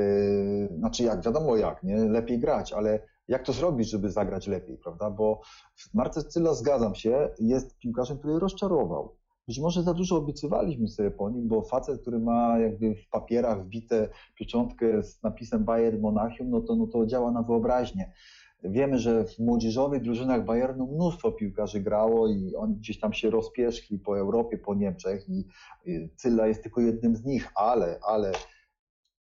znaczy jak, wiadomo jak, nie, lepiej grać, ale jak to zrobić, żeby zagrać lepiej, prawda, bo Marcel Cyla, zgadzam się, jest piłkarzem, który rozczarował. Być może za dużo obiecywaliśmy sobie po nim, bo facet, który ma jakby w papierach wbite pieczątkę z napisem Bayern Monachium, no to, no to działa na wyobraźnię. Wiemy, że w młodzieżowych drużynach Bayernu mnóstwo piłkarzy grało i oni gdzieś tam się rozpierzchli po Europie, po Niemczech i Cylla jest tylko jednym z nich, ale, ale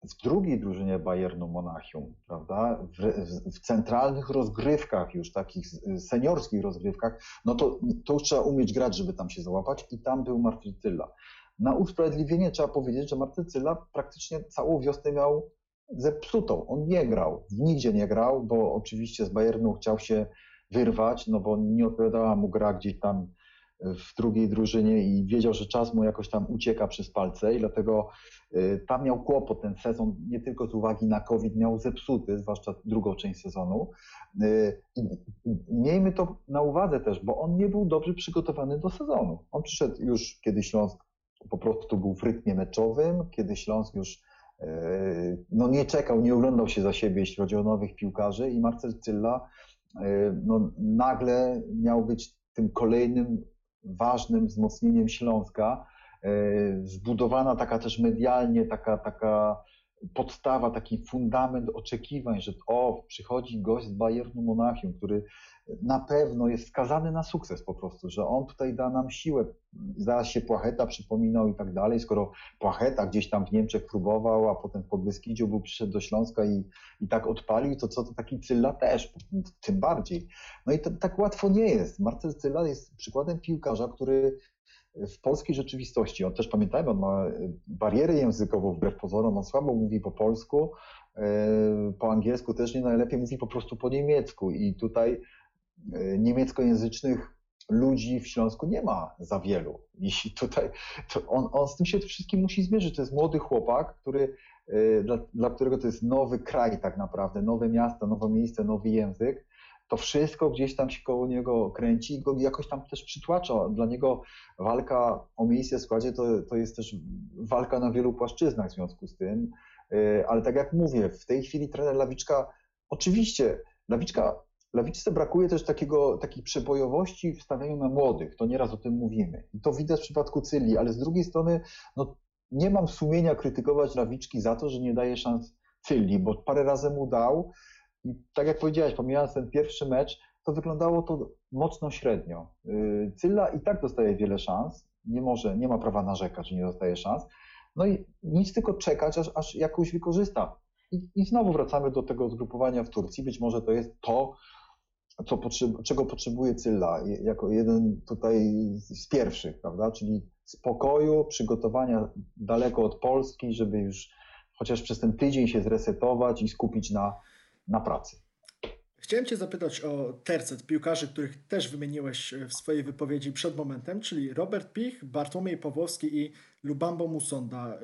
w drugiej drużynie Bayernu Monachium, prawda, w, w, centralnych rozgrywkach, już takich seniorskich rozgrywkach, no to, to już trzeba umieć grać, żeby tam się załapać i tam był Martycylla. Na usprawiedliwienie trzeba powiedzieć, że Martycylla praktycznie całą wiosnę miał zepsutą. On nie grał, nigdzie nie grał, bo oczywiście z Bayernu chciał się wyrwać, no bo nie odpowiadała mu gra gdzieś tam w drugiej drużynie i wiedział, że czas mu jakoś tam ucieka przez palce i dlatego y, tam miał kłopot ten sezon, nie tylko z uwagi na COVID, miał zepsuty, zwłaszcza drugą część sezonu. Y, I miejmy to na uwadze też, bo on nie był dobrze przygotowany do sezonu. On przyszedł już, kiedy Śląsk po prostu był w rytmie meczowym, kiedy Śląsk już y, no nie czekał, nie oglądał się za siebie, jeśli chodzi o nowych piłkarzy i Marcel Cylla no, nagle miał być tym kolejnym ważnym wzmocnieniem Śląska, e, zbudowana taka też medialnie, taka, taka podstawa, taki fundament oczekiwań, że o, przychodzi gość z Bayernu Monachium, który na pewno jest skazany na sukces po prostu, że on tutaj da nam siłę. Zaraz się Płacheta przypominał i tak dalej, skoro Płacheta gdzieś tam w Niemczech próbował, a potem w Podbeskidziu był, przyszedł do Śląska i, i tak odpalił, to co to taki Cylla też, tym bardziej. No i to, tak łatwo nie jest. Marcel Cylla jest przykładem piłkarza, który w polskiej rzeczywistości, on też pamiętajmy, on ma barierę językową wbrew pozorom, on słabo mówi po polsku, e, po angielsku też nie najlepiej mówi po prostu po niemiecku i tutaj e, niemieckojęzycznych ludzi w Śląsku nie ma za wielu. I tutaj on, on z tym się wszystkim musi zmierzyć. To jest młody chłopak, który, e, dla, dla którego to jest nowy kraj tak naprawdę, nowe miasto, nowe miejsce, nowy język to wszystko gdzieś tam się koło niego kręci i go jakoś tam też przytłacza. Dla niego walka o miejsce w składzie to, to jest też walka na wielu płaszczyznach w związku z tym. E, ale tak jak mówię, w tej chwili trener Lawiczka, oczywiście Lawiczka, Lawiczce brakuje też takiego, takiej przebojowości w stawianiu na młodych, to nieraz o tym mówimy. I to widać w przypadku Cyli, ale z drugiej strony no, nie mam sumienia krytykować Lawiczki za to, że nie daje szans Cyli, bo parę razy mu dał, i tak jak powiedziałeś, pomijając ten pierwszy mecz, to wyglądało to mocno średnio. Y, Cylla i tak dostaje wiele szans, nie może, nie ma prawa narzekać, że nie dostaje szans. No i nic tylko czekać, aż, aż jakoś wykorzysta. I, I znowu wracamy do tego zgrupowania w Turcji. Być może to jest to, co potrzeb, czego potrzebuje Cylla jako jeden tutaj z pierwszych, prawda? Czyli spokoju, przygotowania daleko od Polski, żeby już chociaż przez ten tydzień się zresetować i skupić na, na pracy. Chciałem Cię zapytać o tercet piłkarzy, których też wymieniłeś w swojej wypowiedzi przed momentem, czyli Robert Pich, Bartłomiej Pawłowski i Lubambo Musonda.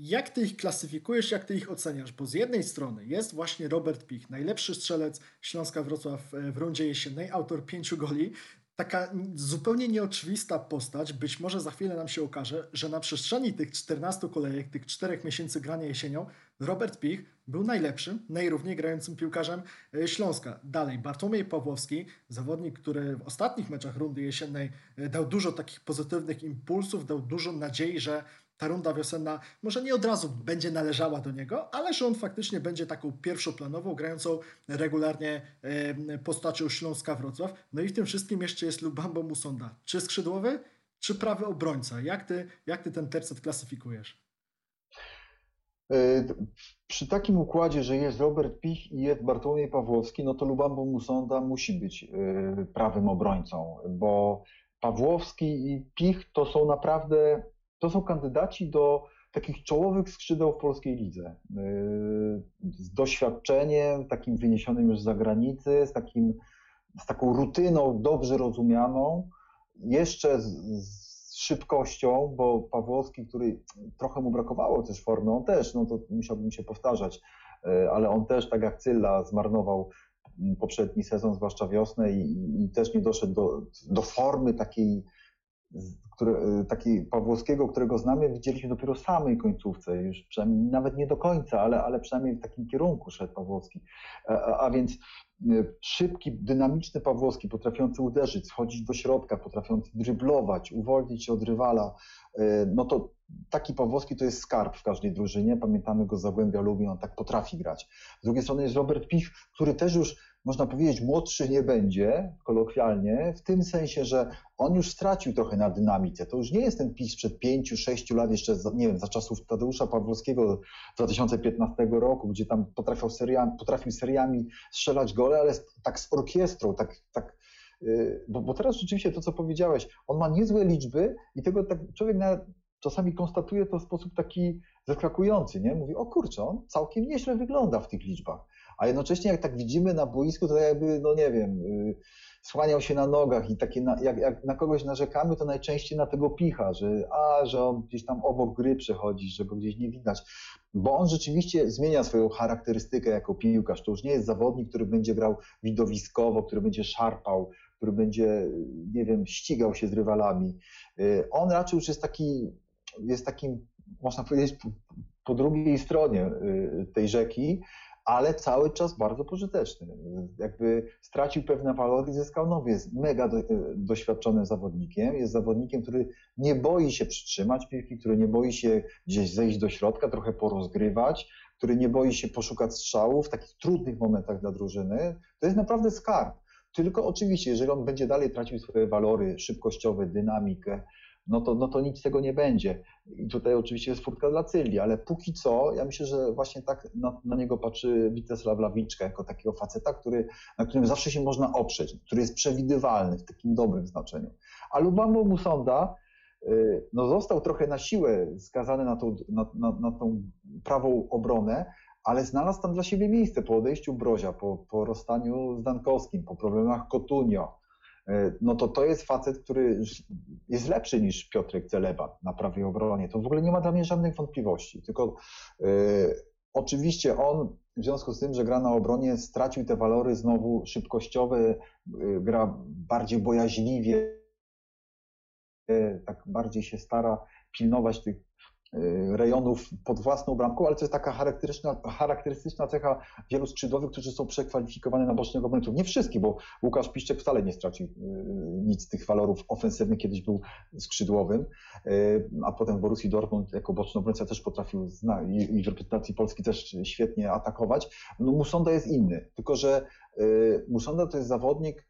Jak Ty ich klasyfikujesz, jak Ty ich oceniasz? Bo z jednej strony jest właśnie Robert Pich, najlepszy strzelec Śląska Wrocław w rundzie jesiennej, autor pięciu goli, taka zupełnie nieoczywista postać. Być może za chwilę nam się okaże, że na przestrzeni tych 14 kolejek, tych 4 miesięcy grania jesienią, Robert Pich był najlepszym, najrówniej grającym piłkarzem e, Śląska. Dalej, Bartłomiej Pawłowski, zawodnik, który w ostatnich meczach rundy jesiennej e, dał dużo takich pozytywnych impulsów, dał dużo nadziei, że ta runda wiosenna może nie od razu będzie należała do niego, ale że on faktycznie będzie taką pierwszoplanową, grającą regularnie postacią Śląska Wrocław. No i w tym wszystkim jeszcze jest Lubambo Musonda. Czy skrzydłowy, czy prawy obrońca? Jak ty, jak ty ten tercet klasyfikujesz? E, przy takim układzie, że jest Robert Pich i jest Bartłomiej Pawłowski, no to Lubambo Musonda musi być e, prawym obrońcą, bo Pawłowski i Pich to są naprawdę to są kandydaci do takich czołowych skrzydeł w polskiej lidze. Yy, z doświadczeniem, takim wyniesionym już z zagranicy, z, takim, z taką rutyną dobrze rozumianą, jeszcze z, z szybkością, bo Pawłowski, który trochę mu brakowało też formy, on też, no to musiałbym się powtarzać, yy, ale on też, tak jak Cylla, zmarnował poprzedni sezon, zwłaszcza wiosnę i, i też nie doszedł do, do formy takiej który, y, taki Pawłowskiego, którego znamy, widzieliśmy dopiero w samej końcówce, już przynajmniej nawet nie do końca, ale, ale przynajmniej w takim kierunku szedł Pawłowski. A, a więc y, szybki, dynamiczny Pawłowski, potrafiący uderzyć, schodzić do środka, potrafiący dryblować, uwolnić się od rywala, y, no to taki Pawłowski to jest skarb w każdej drużynie. Pamiętamy go z Zagłębia Lubin, on tak potrafi grać. Z drugiej strony jest Robert Pich, który też już można powiedzieć, młodszy nie będzie, kolokwialnie, w tym sensie, że on już stracił trochę na dynamice. To już nie jest ten PiS sprzed pięciu, sześciu lat, jeszcze, nie wiem, za czasów Tadeusza Pawłowskiego 2015 roku, gdzie tam potrafił seriami, potrafił seriami strzelać gole, ale tak z orkiestrą, tak, tak y, bo, bo teraz rzeczywiście to, co powiedziałeś, on ma niezłe liczby i tego tak człowiek na, czasami konstatuje to w sposób taki zaskakujący, nie? Mówi, o kurczę, on całkiem nieźle wygląda w tych liczbach a jednocześnie jak tak widzimy na boisku, to jakby, no nie wiem, y, słaniał się na nogach i takie, na, jak, jak, na kogoś narzekamy, to najczęściej na tego picha, że a, że on gdzieś tam obok gry przechodzi, że go gdzieś nie widać, bo on rzeczywiście zmienia swoją charakterystykę jako piłkarz. To już nie jest zawodnik, który będzie grał widowiskowo, który będzie szarpał, który będzie, nie wiem, ścigał się z rywalami. Y, on raczej już jest taki, jest takim, można powiedzieć, po, po drugiej stronie y, tej rzeki, ale cały czas bardzo pożyteczny. Jakby stracił pewne walory i zyskał nowy. Jest mega do, doświadczonym zawodnikiem. Jest zawodnikiem, który nie boi się przytrzymać piłki, który nie boi się gdzieś zejść do środka, trochę porozgrywać, który nie boi się poszukać strzałów w takich trudnych momentach dla drużyny. To jest naprawdę skarb. Tylko oczywiście, jeżeli on będzie dalej tracił swoje walory szybkościowe, dynamikę, no to, no to nic tego nie będzie. I tutaj oczywiście jest furtka dla Cylii, ale póki co ja myślę, że właśnie tak na, na niego patrzy Witesław Lawiczka jako takiego faceta, który, na którym zawsze się można oprzeć, który jest przewidywalny w takim dobrym znaczeniu. A Lubambo Musonda y, no został trochę na siłę skazany na tą, na, na, na tą prawą obronę, ale znalazł tam dla siebie miejsce po odejściu Brozia, po, po rozstaniu z Dankowskim, po problemach Kotunio, no to to jest facet, który jest lepszy niż Piotrek Celeba na prawej obronie. To w ogóle nie ma dla mnie żadnych wątpliwości. Tylko y, oczywiście on w związku z tym, że gra na obronie, stracił te walory znowu szybkościowe, y, gra bardziej bojaźliwie, y, tak bardziej się stara pilnować tych rejonów pod własną bramką, ale to jest taka charakterystyczna, charakterystyczna cecha wielu skrzydłowych, którzy są przekwalifikowani na bocznych obrońców. Nie wszystkich, bo Łukasz Piszczek wcale nie stracił y, nic z tych walorów ofensywnych, kiedyś był skrzydłowym, y, a potem w Borussii Dortmund jako boczny obrońca też potrafił i w reprezentacji Polski też świetnie atakować. No Musonda jest inny, tylko że Musonda to jest zawodnik,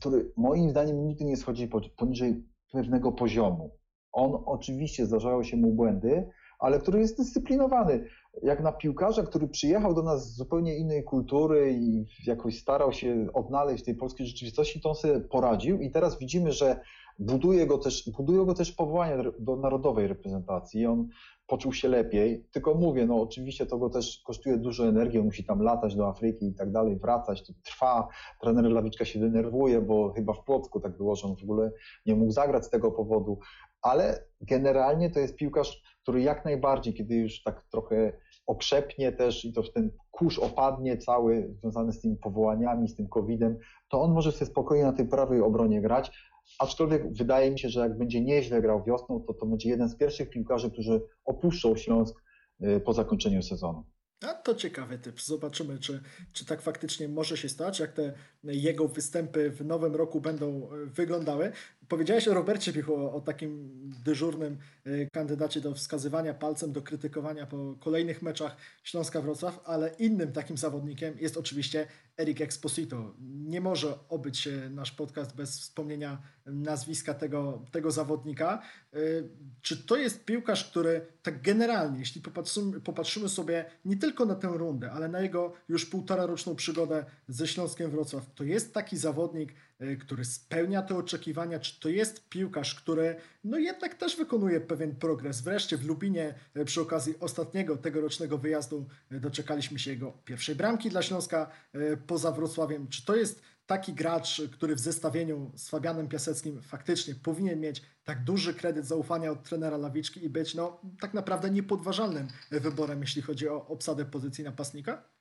który moim zdaniem nigdy nie schodzi poniżej pewnego poziomu on oczywiście zdarzały się mu błędy, ale który jest dyscyplinowany. Jak na piłkarza, który przyjechał do nas z zupełnie innej kultury i jakoś starał się odnaleźć w tej polskiej rzeczywistości, to on sobie poradził i teraz widzimy, że buduje go też, budują go też powołania do narodowej reprezentacji. On poczuł się lepiej. Tylko mówię, no oczywiście to go też kosztuje dużo energii, on musi tam latać do Afryki i tak dalej, wracać, to trwa. Trener Lawiczka się denerwuje, bo chyba w Płocku tak było, że on w ogóle nie mógł zagrać z tego powodu, ale generalnie to jest piłkarz, który jak najbardziej, kiedy już tak trochę okrzepnie też i to ten kurz opadnie cały związany z tymi powołaniami, z tym COVID-em, to on może sobie spokojnie na tej prawej obronie grać, Aczkolwiek wydaje mi się, że jak będzie nieźle grał wiosną, to to będzie jeden z pierwszych piłkarzy, którzy opuszczą Śląsk y, po zakończeniu sezonu. A to ciekawy typ. Zobaczymy, czy, czy tak faktycznie może się stać, jak te jego występy w nowym roku będą e, wyglądały. Powiedziałeś o Robercie Pichu, o, takim dyżurnym e, kandydacie do wskazywania palcem, do krytykowania po kolejnych meczach Śląska Wrocław, ale innym takim zawodnikiem jest oczywiście Eric Exposito. Nie może obyć się nasz podcast bez wspomnienia nazwiska tego, tego zawodnika. E, czy to jest piłkarz, który tak generalnie, jeśli popatrzymy, popatrzymy sobie nie tylko na tę rundę, ale na jego już półtora roczną przygodę ze Śląskiem Wrocław, to jest taki zawodnik, e, który spełnia te oczekiwania, czy to jest piłkarz, który no jednak też wykonuje pewien progres. Wreszcie w Lubinie e, przy okazji ostatniego tegorocznego wyjazdu e, doczekaliśmy się jego pierwszej bramki dla Śląska poza Wrocławiem. Czy to jest taki gracz, który w zestawieniu z Fabianem Piaseckim faktycznie powinien mieć tak duży kredyt zaufania od trenera Lawiczki i być no, tak naprawdę niepodważalnym wyborem, jeśli chodzi o obsadę pozycji napastnika?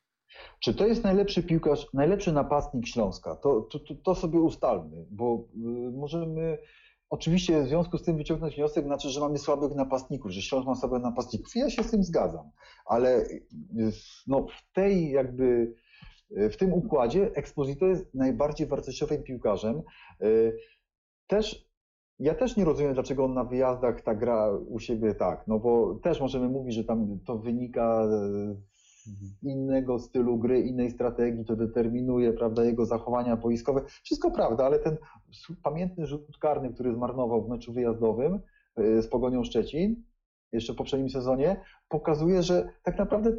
Czy to jest najlepszy piłkarz, najlepszy napastnik Śląska? To, to, to, sobie ustalmy, bo y, możemy oczywiście w związku z tym wyciągnąć wniosek, znaczy, że mamy słabych napastników, że Śląsk ma słabych napastników. Ja się z tym zgadzam, ale y, no, w tej jakby w tym układzie Exposito jest najbardziej wartościowym piłkarzem. Y, też ja też nie rozumiem, dlaczego on na wyjazdach tak gra u siebie tak, no bo też możemy mówić, że tam to wynika innego stylu gry, innej strategii, to determinuje, prawda, jego zachowania boiskowe. Wszystko prawda, ale ten pamiętny rzut karny, który zmarnował w meczu wyjazdowym y, z Pogonią Szczecin, jeszcze w poprzednim sezonie, pokazuje, że tak naprawdę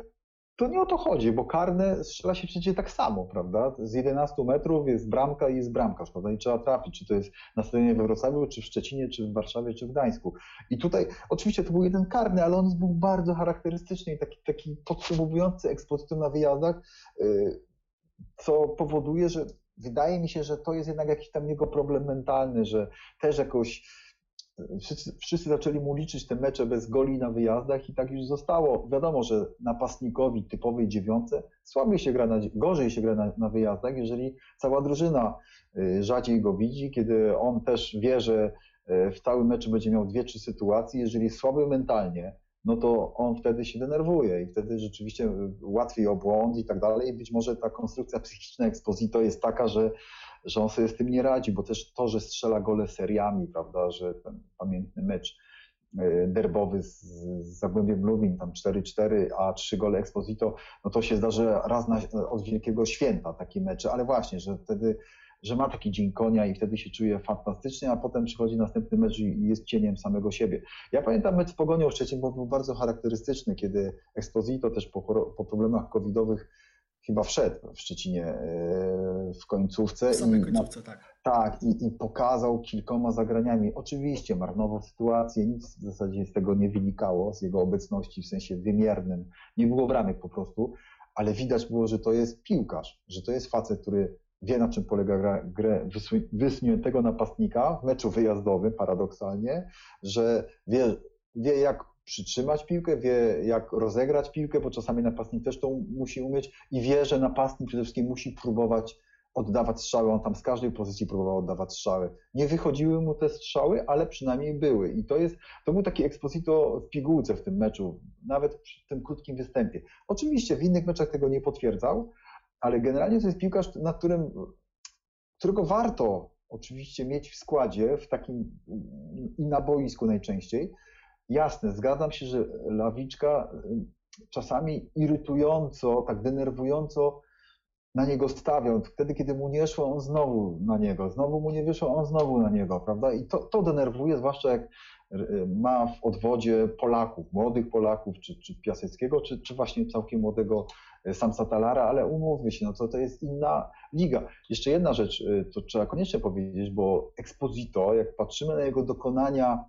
to nie o to chodzi, bo karne strzela się przecież tak samo, prawda? Z 11 metrów jest bramka i jest bramkarz, prawda? I trzeba trafić, czy to jest na stadionie we Wrocławiu, czy w Szczecinie, czy w Warszawie, czy w Gdańsku. I tutaj oczywiście to był jeden karny, ale on był bardzo charakterystyczny i taki, taki podsumowujący ekspozycję na wyjazdach, y, co powoduje, że wydaje mi się, że to jest jednak jakiś tam jego problem mentalny, że też jakoś wszyscy, wszyscy zaczęli mu liczyć te mecze bez goli na wyjazdach i tak już zostało. Wiadomo, że napastnikowi typowej dziewiątce słabiej się gra, na, gorzej się gra na, na wyjazdach, jeżeli cała drużyna y, rzadziej go widzi, kiedy on też wie, że y, w całym meczu będzie miał dwie, trzy sytuacje. Jeżeli słaby mentalnie, no to on wtedy się denerwuje i wtedy rzeczywiście y, łatwiej o błąd i tak dalej. Być może ta konstrukcja psychiczna Exposito jest taka, że że on sobie z tym nie radzi, bo też to, że strzela gole seriami, prawda, że ten pamiętny mecz e, derbowy z, Zagłębiem Lubin, tam 4-4, a 3 gole Exposito, no to się zdarzy raz na, od Wielkiego Święta takie mecze, ale właśnie, że wtedy, że ma taki dzień konia i wtedy się czuje fantastycznie, a potem przychodzi następny mecz i jest cieniem samego siebie. Ja pamiętam mecz z Pogonią Szczecin, bo był bardzo charakterystyczny, kiedy Exposito też po, po problemach covidowych chyba wszedł w Szczecinie e, w końcówce. W samej końcówce, tak. Tak, i, i, pokazał kilkoma zagraniami. Oczywiście marnował sytuację, nic w zasadzie z tego nie wynikało, z jego obecności w sensie wymiernym. Nie było bramek po prostu, ale widać było, że to jest piłkarz, że to jest facet, który wie na czym polega gra, grę wysuniętego napastnika w meczu wyjazdowym, paradoksalnie, że wie, wie jak przytrzymać piłkę, wie jak rozegrać piłkę, bo czasami napastnik też to musi umieć i wie, że napastnik przede wszystkim musi próbować oddawać strzały. On tam z każdej pozycji próbował oddawać strzały. Nie wychodziły mu te strzały, ale przynajmniej były. I to jest, to był taki eksposito w pigułce w tym meczu, nawet w tym krótkim występie. Oczywiście w innych meczach tego nie potwierdzał, ale generalnie to jest piłkarz, na którym, którego warto oczywiście mieć w składzie, w takim i na boisku najczęściej, Jasne, zgadzam się, że lawiczka y, czasami irytująco, tak denerwująco na niego stawiał. Wtedy, kiedy mu nie szło, on znowu na niego. Znowu mu nie wyszło, on znowu na niego, prawda? I to, to denerwuje, zwłaszcza jak ma w odwodzie Polaków, młodych Polaków, czy, czy Piaseckiego, czy, czy właśnie całkiem młodego Samsa Talara, ale umówmy się, no to, to jest inna liga. Jeszcze jedna rzecz, to trzeba koniecznie powiedzieć, bo Exposito, jak patrzymy na jego dokonania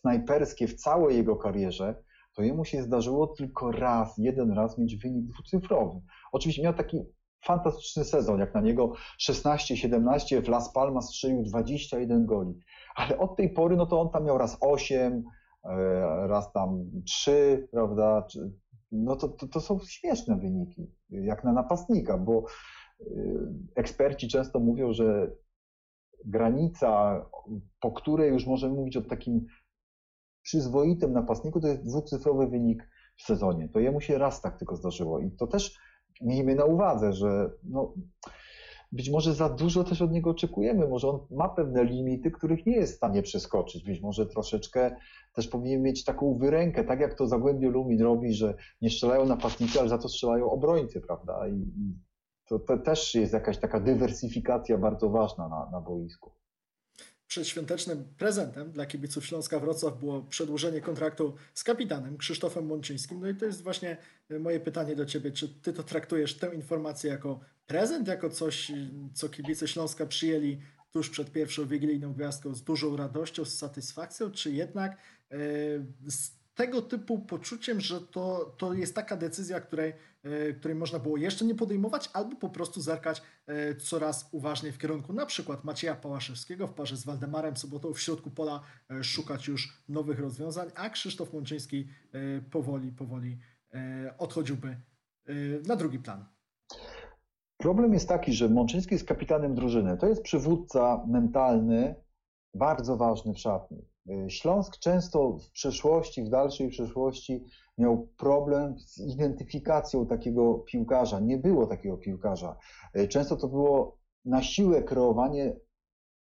snajperskie w całej jego karierze, to jemu się zdarzyło tylko raz, jeden raz mieć wynik dwucyfrowy. Oczywiście miał taki fantastyczny sezon, jak na niego 16-17, w Las Palmas strzelił 21 goli, ale od tej pory, no to on tam miał raz 8, e, raz tam 3, prawda, no to, to, to są śmieszne wyniki, jak na napastnika, bo e, eksperci często mówią, że granica, po której już możemy mówić o takim przyzwoitym napastniku, to jest dwucyfrowy wynik w sezonie. To jemu się raz tak tylko zdarzyło i to też miejmy na uwadze, że no, być może za dużo też od niego oczekujemy, może on ma pewne limity, których nie jest w stanie przeskoczyć, być może troszeczkę też powinien mieć taką wyrękę, tak jak to Zagłębie Lumin robi, że nie strzelają napastnicy, ale za to strzelają obrońcy, prawda? I to, to też jest jakaś taka dywersyfikacja bardzo ważna na, na boisku przedświątecznym prezentem dla kibiców Śląska Wrocław było przedłużenie kontraktu z kapitanem Krzysztofem Mączyńskim. No i to jest właśnie e, moje pytanie do Ciebie. Czy Ty to traktujesz tę informację jako prezent, jako coś, co kibice Śląska przyjęli tuż przed pierwszą wigilijną gwiazdką z dużą radością, z satysfakcją, czy jednak e, z tego typu poczuciem, że to, to jest taka decyzja, której, e, której można było jeszcze nie podejmować, albo po prostu zerkać e, coraz uważniej w kierunku na przykład Macieja Pałaszewskiego w parze z Waldemarem Sobotą w środku pola e, szukać już nowych rozwiązań, a Krzysztof Mączyński powoli, powoli odchodziłby na drugi plan. Problem jest taki, że Mączyński jest kapitanem drużyny. To jest przywódca mentalny, bardzo ważny w szatni. Y, Śląsk często w przeszłości, w dalszej przyszłości miał problem z identyfikacją takiego piłkarza. Nie było takiego piłkarza. Y, często to było na siłę kreowanie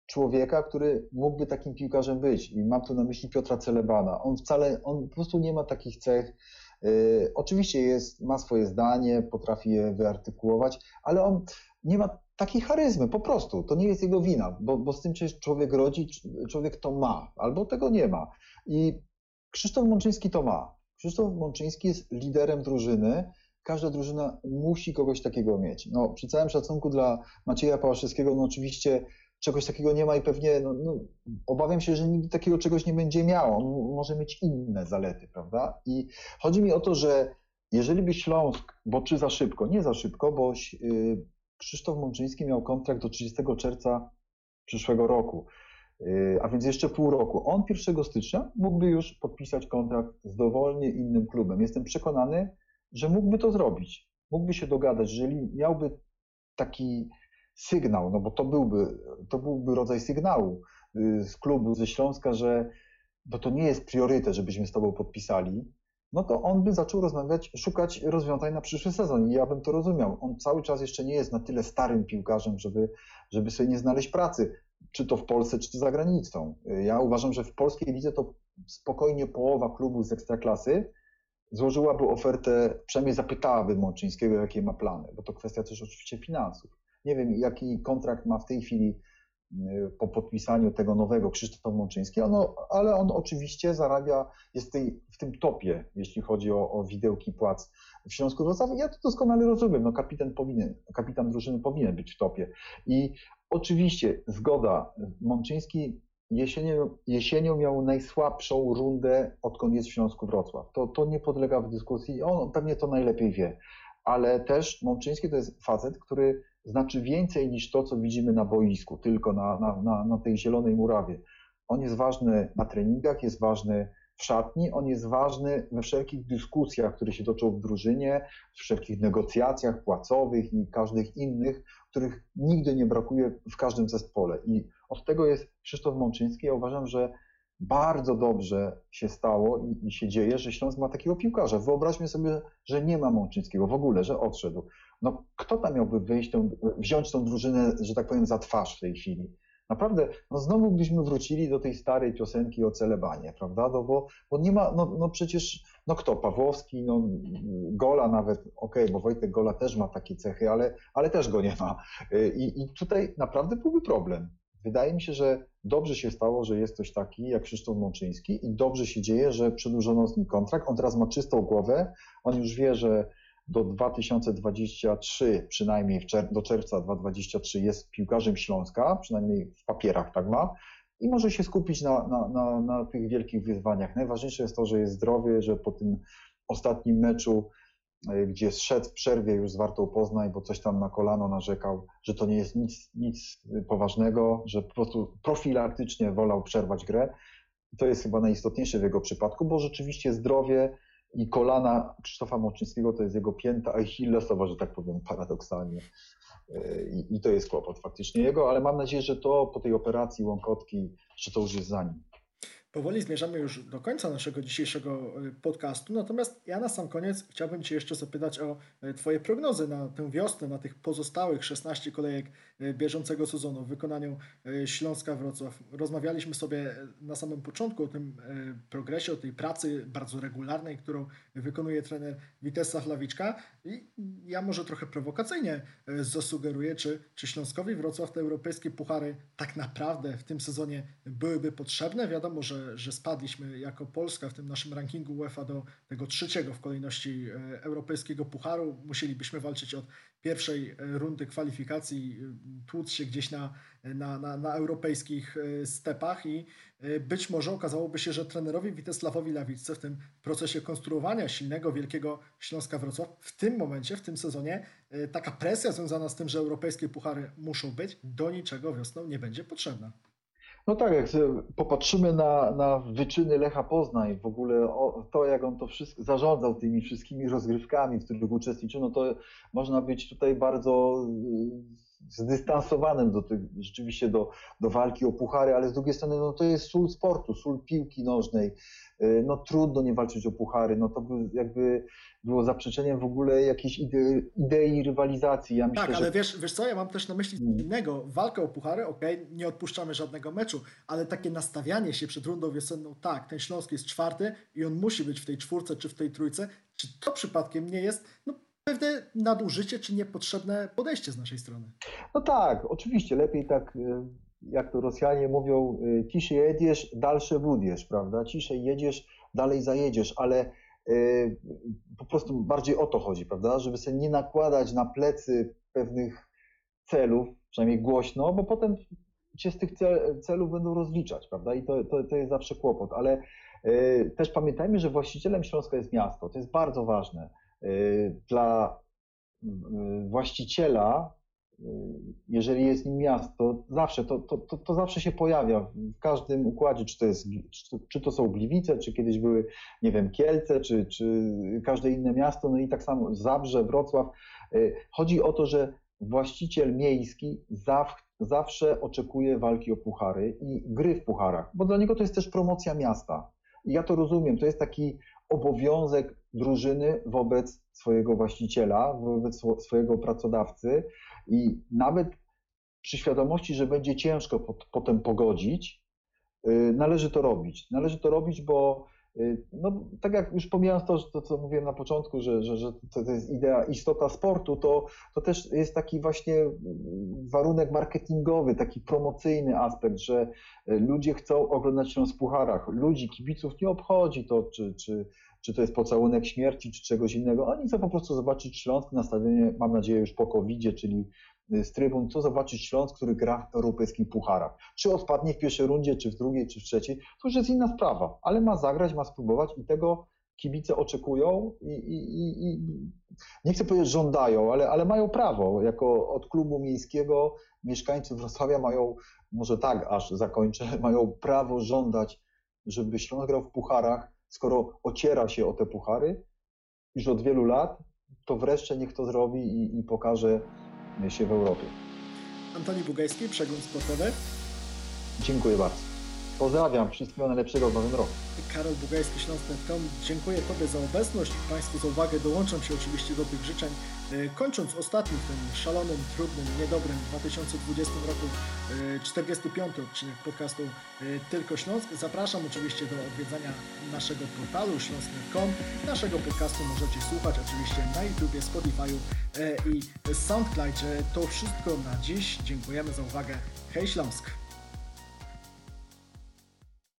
człowieka, który mógłby takim piłkarzem być. I mam tu na myśli Piotra Celebana. On wcale, on po prostu nie ma takich cech. Yy, oczywiście jest, ma swoje zdanie, potrafi je wyartykułować, ale on nie ma takiej charyzmy, po prostu. To nie jest jego wina, bo, bo z tym się człowiek rodzi, człowiek to ma, albo tego nie ma. I Krzysztof Mączyński to ma. Krzysztof Mączyński jest liderem drużyny. Każda drużyna musi kogoś takiego mieć. No, przy całym szacunku dla Macieja Pałaszewskiego, no oczywiście czegoś takiego nie ma i pewnie no, no, obawiam się, że nigdy takiego czegoś nie będzie miał. On może mieć inne zalety, prawda? I chodzi mi o to, że jeżeli by Śląsk, bo czy za szybko, nie za szybko, bo yy, Krzysztof Mączyński miał kontrakt do 30 czerwca przyszłego roku, y, a więc jeszcze pół roku. On 1 stycznia mógłby już podpisać kontrakt z dowolnie innym klubem. Jestem przekonany, że mógłby to zrobić. Mógłby się dogadać, jeżeli miałby taki sygnał, no bo to byłby, to byłby rodzaj sygnału y, z klubu ze Śląska, że bo to nie jest priorytet, żebyśmy z tobą podpisali, no to on by zaczął rozmawiać, szukać rozwiązań na przyszły sezon i ja bym to rozumiał. On cały czas jeszcze nie jest na tyle starym piłkarzem, żeby, żeby sobie nie znaleźć pracy, czy to w Polsce, czy za granicą. Ja uważam, że w polskiej lidze to spokojnie połowa klubów z ekstraklasy złożyłaby ofertę, przynajmniej zapytałaby Mączyńskiego, jakie ma plany, bo to kwestia też oczywiście finansów. Nie wiem, jaki kontrakt ma w tej chwili po podpisaniu tego nowego Krzysztof Mączyński, ono, ale on oczywiście zarabia, jest tej, w tym topie, jeśli chodzi o, o widełki płac w Śląsku Wrocław. Ja to doskonale rozumiem, no kapitan powinien, kapitan drużyny powinien być w topie. I oczywiście zgoda, Mączyński jesienią, jesienią miał najsłabszą rundę, odkąd jest w Śląsku Wrocław. To, to nie podlega w dyskusji, on pewnie to najlepiej wie. Ale też Mączyński to jest facet, który znaczy więcej niż to, co widzimy na boisku, tylko na, na, na, na tej zielonej murawie. On jest ważny na treningach, jest ważny w szatni, on jest ważny we wszelkich dyskusjach, które się toczą w drużynie, w wszelkich negocjacjach płacowych i każdych innych, których nigdy nie brakuje w każdym zespole. I od tego jest Krzysztof Mączyński. Ja uważam, że bardzo dobrze się stało i, i, się dzieje, że Śląsk ma takiego piłkarza. Wyobraźmy sobie, że nie ma Mączyńskiego w ogóle, że odszedł. No, kto tam miałby wyjść, tą, wziąć tą drużynę, że tak powiem, za twarz w tej chwili? Naprawdę, no znowu byśmy wrócili do tej starej piosenki o celebanie, prawda? No bo, bo nie ma, no, no przecież no kto, Pawłowski, no Gola nawet, okej, okay, bo Wojtek Gola też ma takie cechy, ale, ale też go nie ma. I, I tutaj naprawdę byłby problem. Wydaje mi się, że dobrze się stało, że jest ktoś taki jak Krzysztof Mączyński i dobrze się dzieje, że przedłużono z nim kontrakt. On teraz ma czystą głowę, on już wie, że do 2023, przynajmniej do czerwca 2023 jest piłkarzem Śląska, przynajmniej w papierach tak ma, i może się skupić na, na, na, na tych wielkich wyzwaniach. Najważniejsze jest to, że jest zdrowy, że po tym ostatnim meczu, e, gdzie zszedł w przerwie już z Wartą Poznań, bo coś tam na kolano narzekał, że to nie jest nic, nic poważnego, że po prostu profilaktycznie wolał przerwać grę. To jest chyba najistotniejsze w jego przypadku, bo rzeczywiście zdrowie i kolana Krzysztofa Moczyńskiego to jest jego pięta achillesowa, że tak powiem paradoksalnie. I, I, to jest kłopot faktycznie jego, ale mam nadzieję, że to po tej operacji łąkotki, że to już jest za nim. Powoli zmierzamy już do końca naszego dzisiejszego e, podcastu, natomiast ja na sam koniec chciałbym Cię jeszcze zapytać o e, Twoje prognozy na tę wiosnę, na tych pozostałych 16 kolejek e, bieżącego sezonu w wykonaniu Śląska Wrocław. Rozmawialiśmy sobie na samym początku o tym progresie, o tej pracy bardzo regularnej, którą wykonuje trener Witesa Hlawiczka i ja może trochę prowokacyjnie zasugeruję, czy, czy Śląskowi Wrocław te europejskie puchary tak naprawdę w tym sezonie byłyby potrzebne. Wiadomo, że że, spadliśmy jako Polska w tym naszym rankingu UEFA do tego trzeciego w kolejności e, europejskiego pucharu. Musielibyśmy walczyć od pierwszej e, rundy kwalifikacji, e, tłuc się gdzieś na, na, na, na europejskich stepach i być może okazałoby się, że trenerowi Witesławowi Lawicce w tym procesie konstruowania silnego, wielkiego Śląska Wrocław w tym momencie, w tym sezonie taka presja związana z tym, że europejskie puchary muszą być, do niczego wiosną nie będzie potrzebna. No tak, jak popatrzymy na, na wyczyny Lecha Poznań, w ogóle o, to, jak on to wszystko zarządzał tymi wszystkimi rozgrywkami, w których uczestniczył, no to można być tutaj bardzo zdystansowanym do tych, rzeczywiście do, do walki o puchary, ale z drugiej strony no to jest sól sportu, sól piłki nożnej. Y, no trudno nie walczyć o puchary, no to by jakby było zaprzeczeniem w ogóle jakiejś idei, idei rywalizacji. Ja myślę, tak, ale że... wiesz, wiesz co, ja mam też na myśli hmm. innego. Walkę o puchary, okej, okay, nie odpuszczamy żadnego meczu, ale takie nastawianie się przed rundą wiosenną, tak, ten Śląsk jest czwarty i on musi być w tej czwórce czy w tej trójce, czy to przypadkiem nie jest no, pewne nadużycie czy niepotrzebne podejście z naszej strony? No tak, oczywiście, lepiej tak y, jak to Rosjanie mówią, y, ciszej jedziesz, dalsze budziesz, prawda? Ciszej jedziesz, dalej zajedziesz, ale y, po prostu bardziej o to chodzi, prawda? Żeby sobie nie nakładać na plecy pewnych celów, przynajmniej głośno, bo potem cię z tych celów będą rozliczać, prawda? I to, to, to jest zawsze kłopot, ale też pamiętajmy, że właścicielem Śląska jest miasto. To jest bardzo ważne. Dla właściciela jeżeli jest nim miasto, zawsze to, to, to, to, zawsze się pojawia w każdym układzie, czy to, jest, czy to są Gliwice, czy kiedyś były, nie wiem, Kielce, czy, czy każde inne miasto, no i tak samo Zabrze, Wrocław. Y, chodzi o to, że właściciel miejski zawsze oczekuje walki o puchary i gry w pucharach, bo dla niego to jest też promocja miasta. I ja to rozumiem, to jest taki obowiązek drużyny wobec swojego właściciela, wobec swojego pracodawcy i nawet przy świadomości, że będzie ciężko pot, potem pogodzić, yy, należy to robić. Należy to robić, bo yy, no, tak jak już pomijając to, to co mówiłem na początku, że, że, że to, to jest idea, istota sportu, to, to też jest taki właśnie warunek marketingowy, taki promocyjny aspekt, że ludzie chcą oglądać się w pucharach. Ludzi, kibiców nie obchodzi to, czy, czy, czy to jest pocałunek śmierci, czy czegoś innego. Oni chcą po prostu zobaczyć Śląsk na stadionie, mam nadzieję, już po covid czyli y, z trybun, co zobaczyć Śląsk, który gra w europejskich pucharach. Czy odpadnie w pierwszej rundzie, czy w drugiej, czy w trzeciej, to już jest inna sprawa, ale ma zagrać, ma spróbować i tego kibice oczekują i, i, i nie chcę powiedzieć żądają, ale, ale mają prawo. Jako od klubu miejskiego mieszkańcy Wrocławia mają, może tak aż zakończę, mają prawo żądać, żeby Śląsk grał w pucharach, skoro ociera się o te puchary już od wielu lat, to wreszcie niech to zrobi i, i pokaże się w Europie. Antoni Bugajski, Przegląd Sportowy. Dziękuję bardzo. Pozdrawiam, wszystkiego najlepszego w nowym roku. Karol Bugajski, Śląsk.com. Dziękuję Tobie za obecność, Państwu za uwagę. Dołączam się oczywiście do tych życzeń. E, Kończąc ostatni w tym szalonym, trudnym, niedobrym 2020 roku e, 45 odcinek podcastu e, Tylko Śląsk. Zapraszam oczywiście do odwiedzania naszego portalu śląsk.com. Naszego podcastu możecie słuchać oczywiście na YouTubie, Spotify'u e, i SoundCloudzie. To wszystko na dziś. Dziękujemy za uwagę. Hej Śląsk!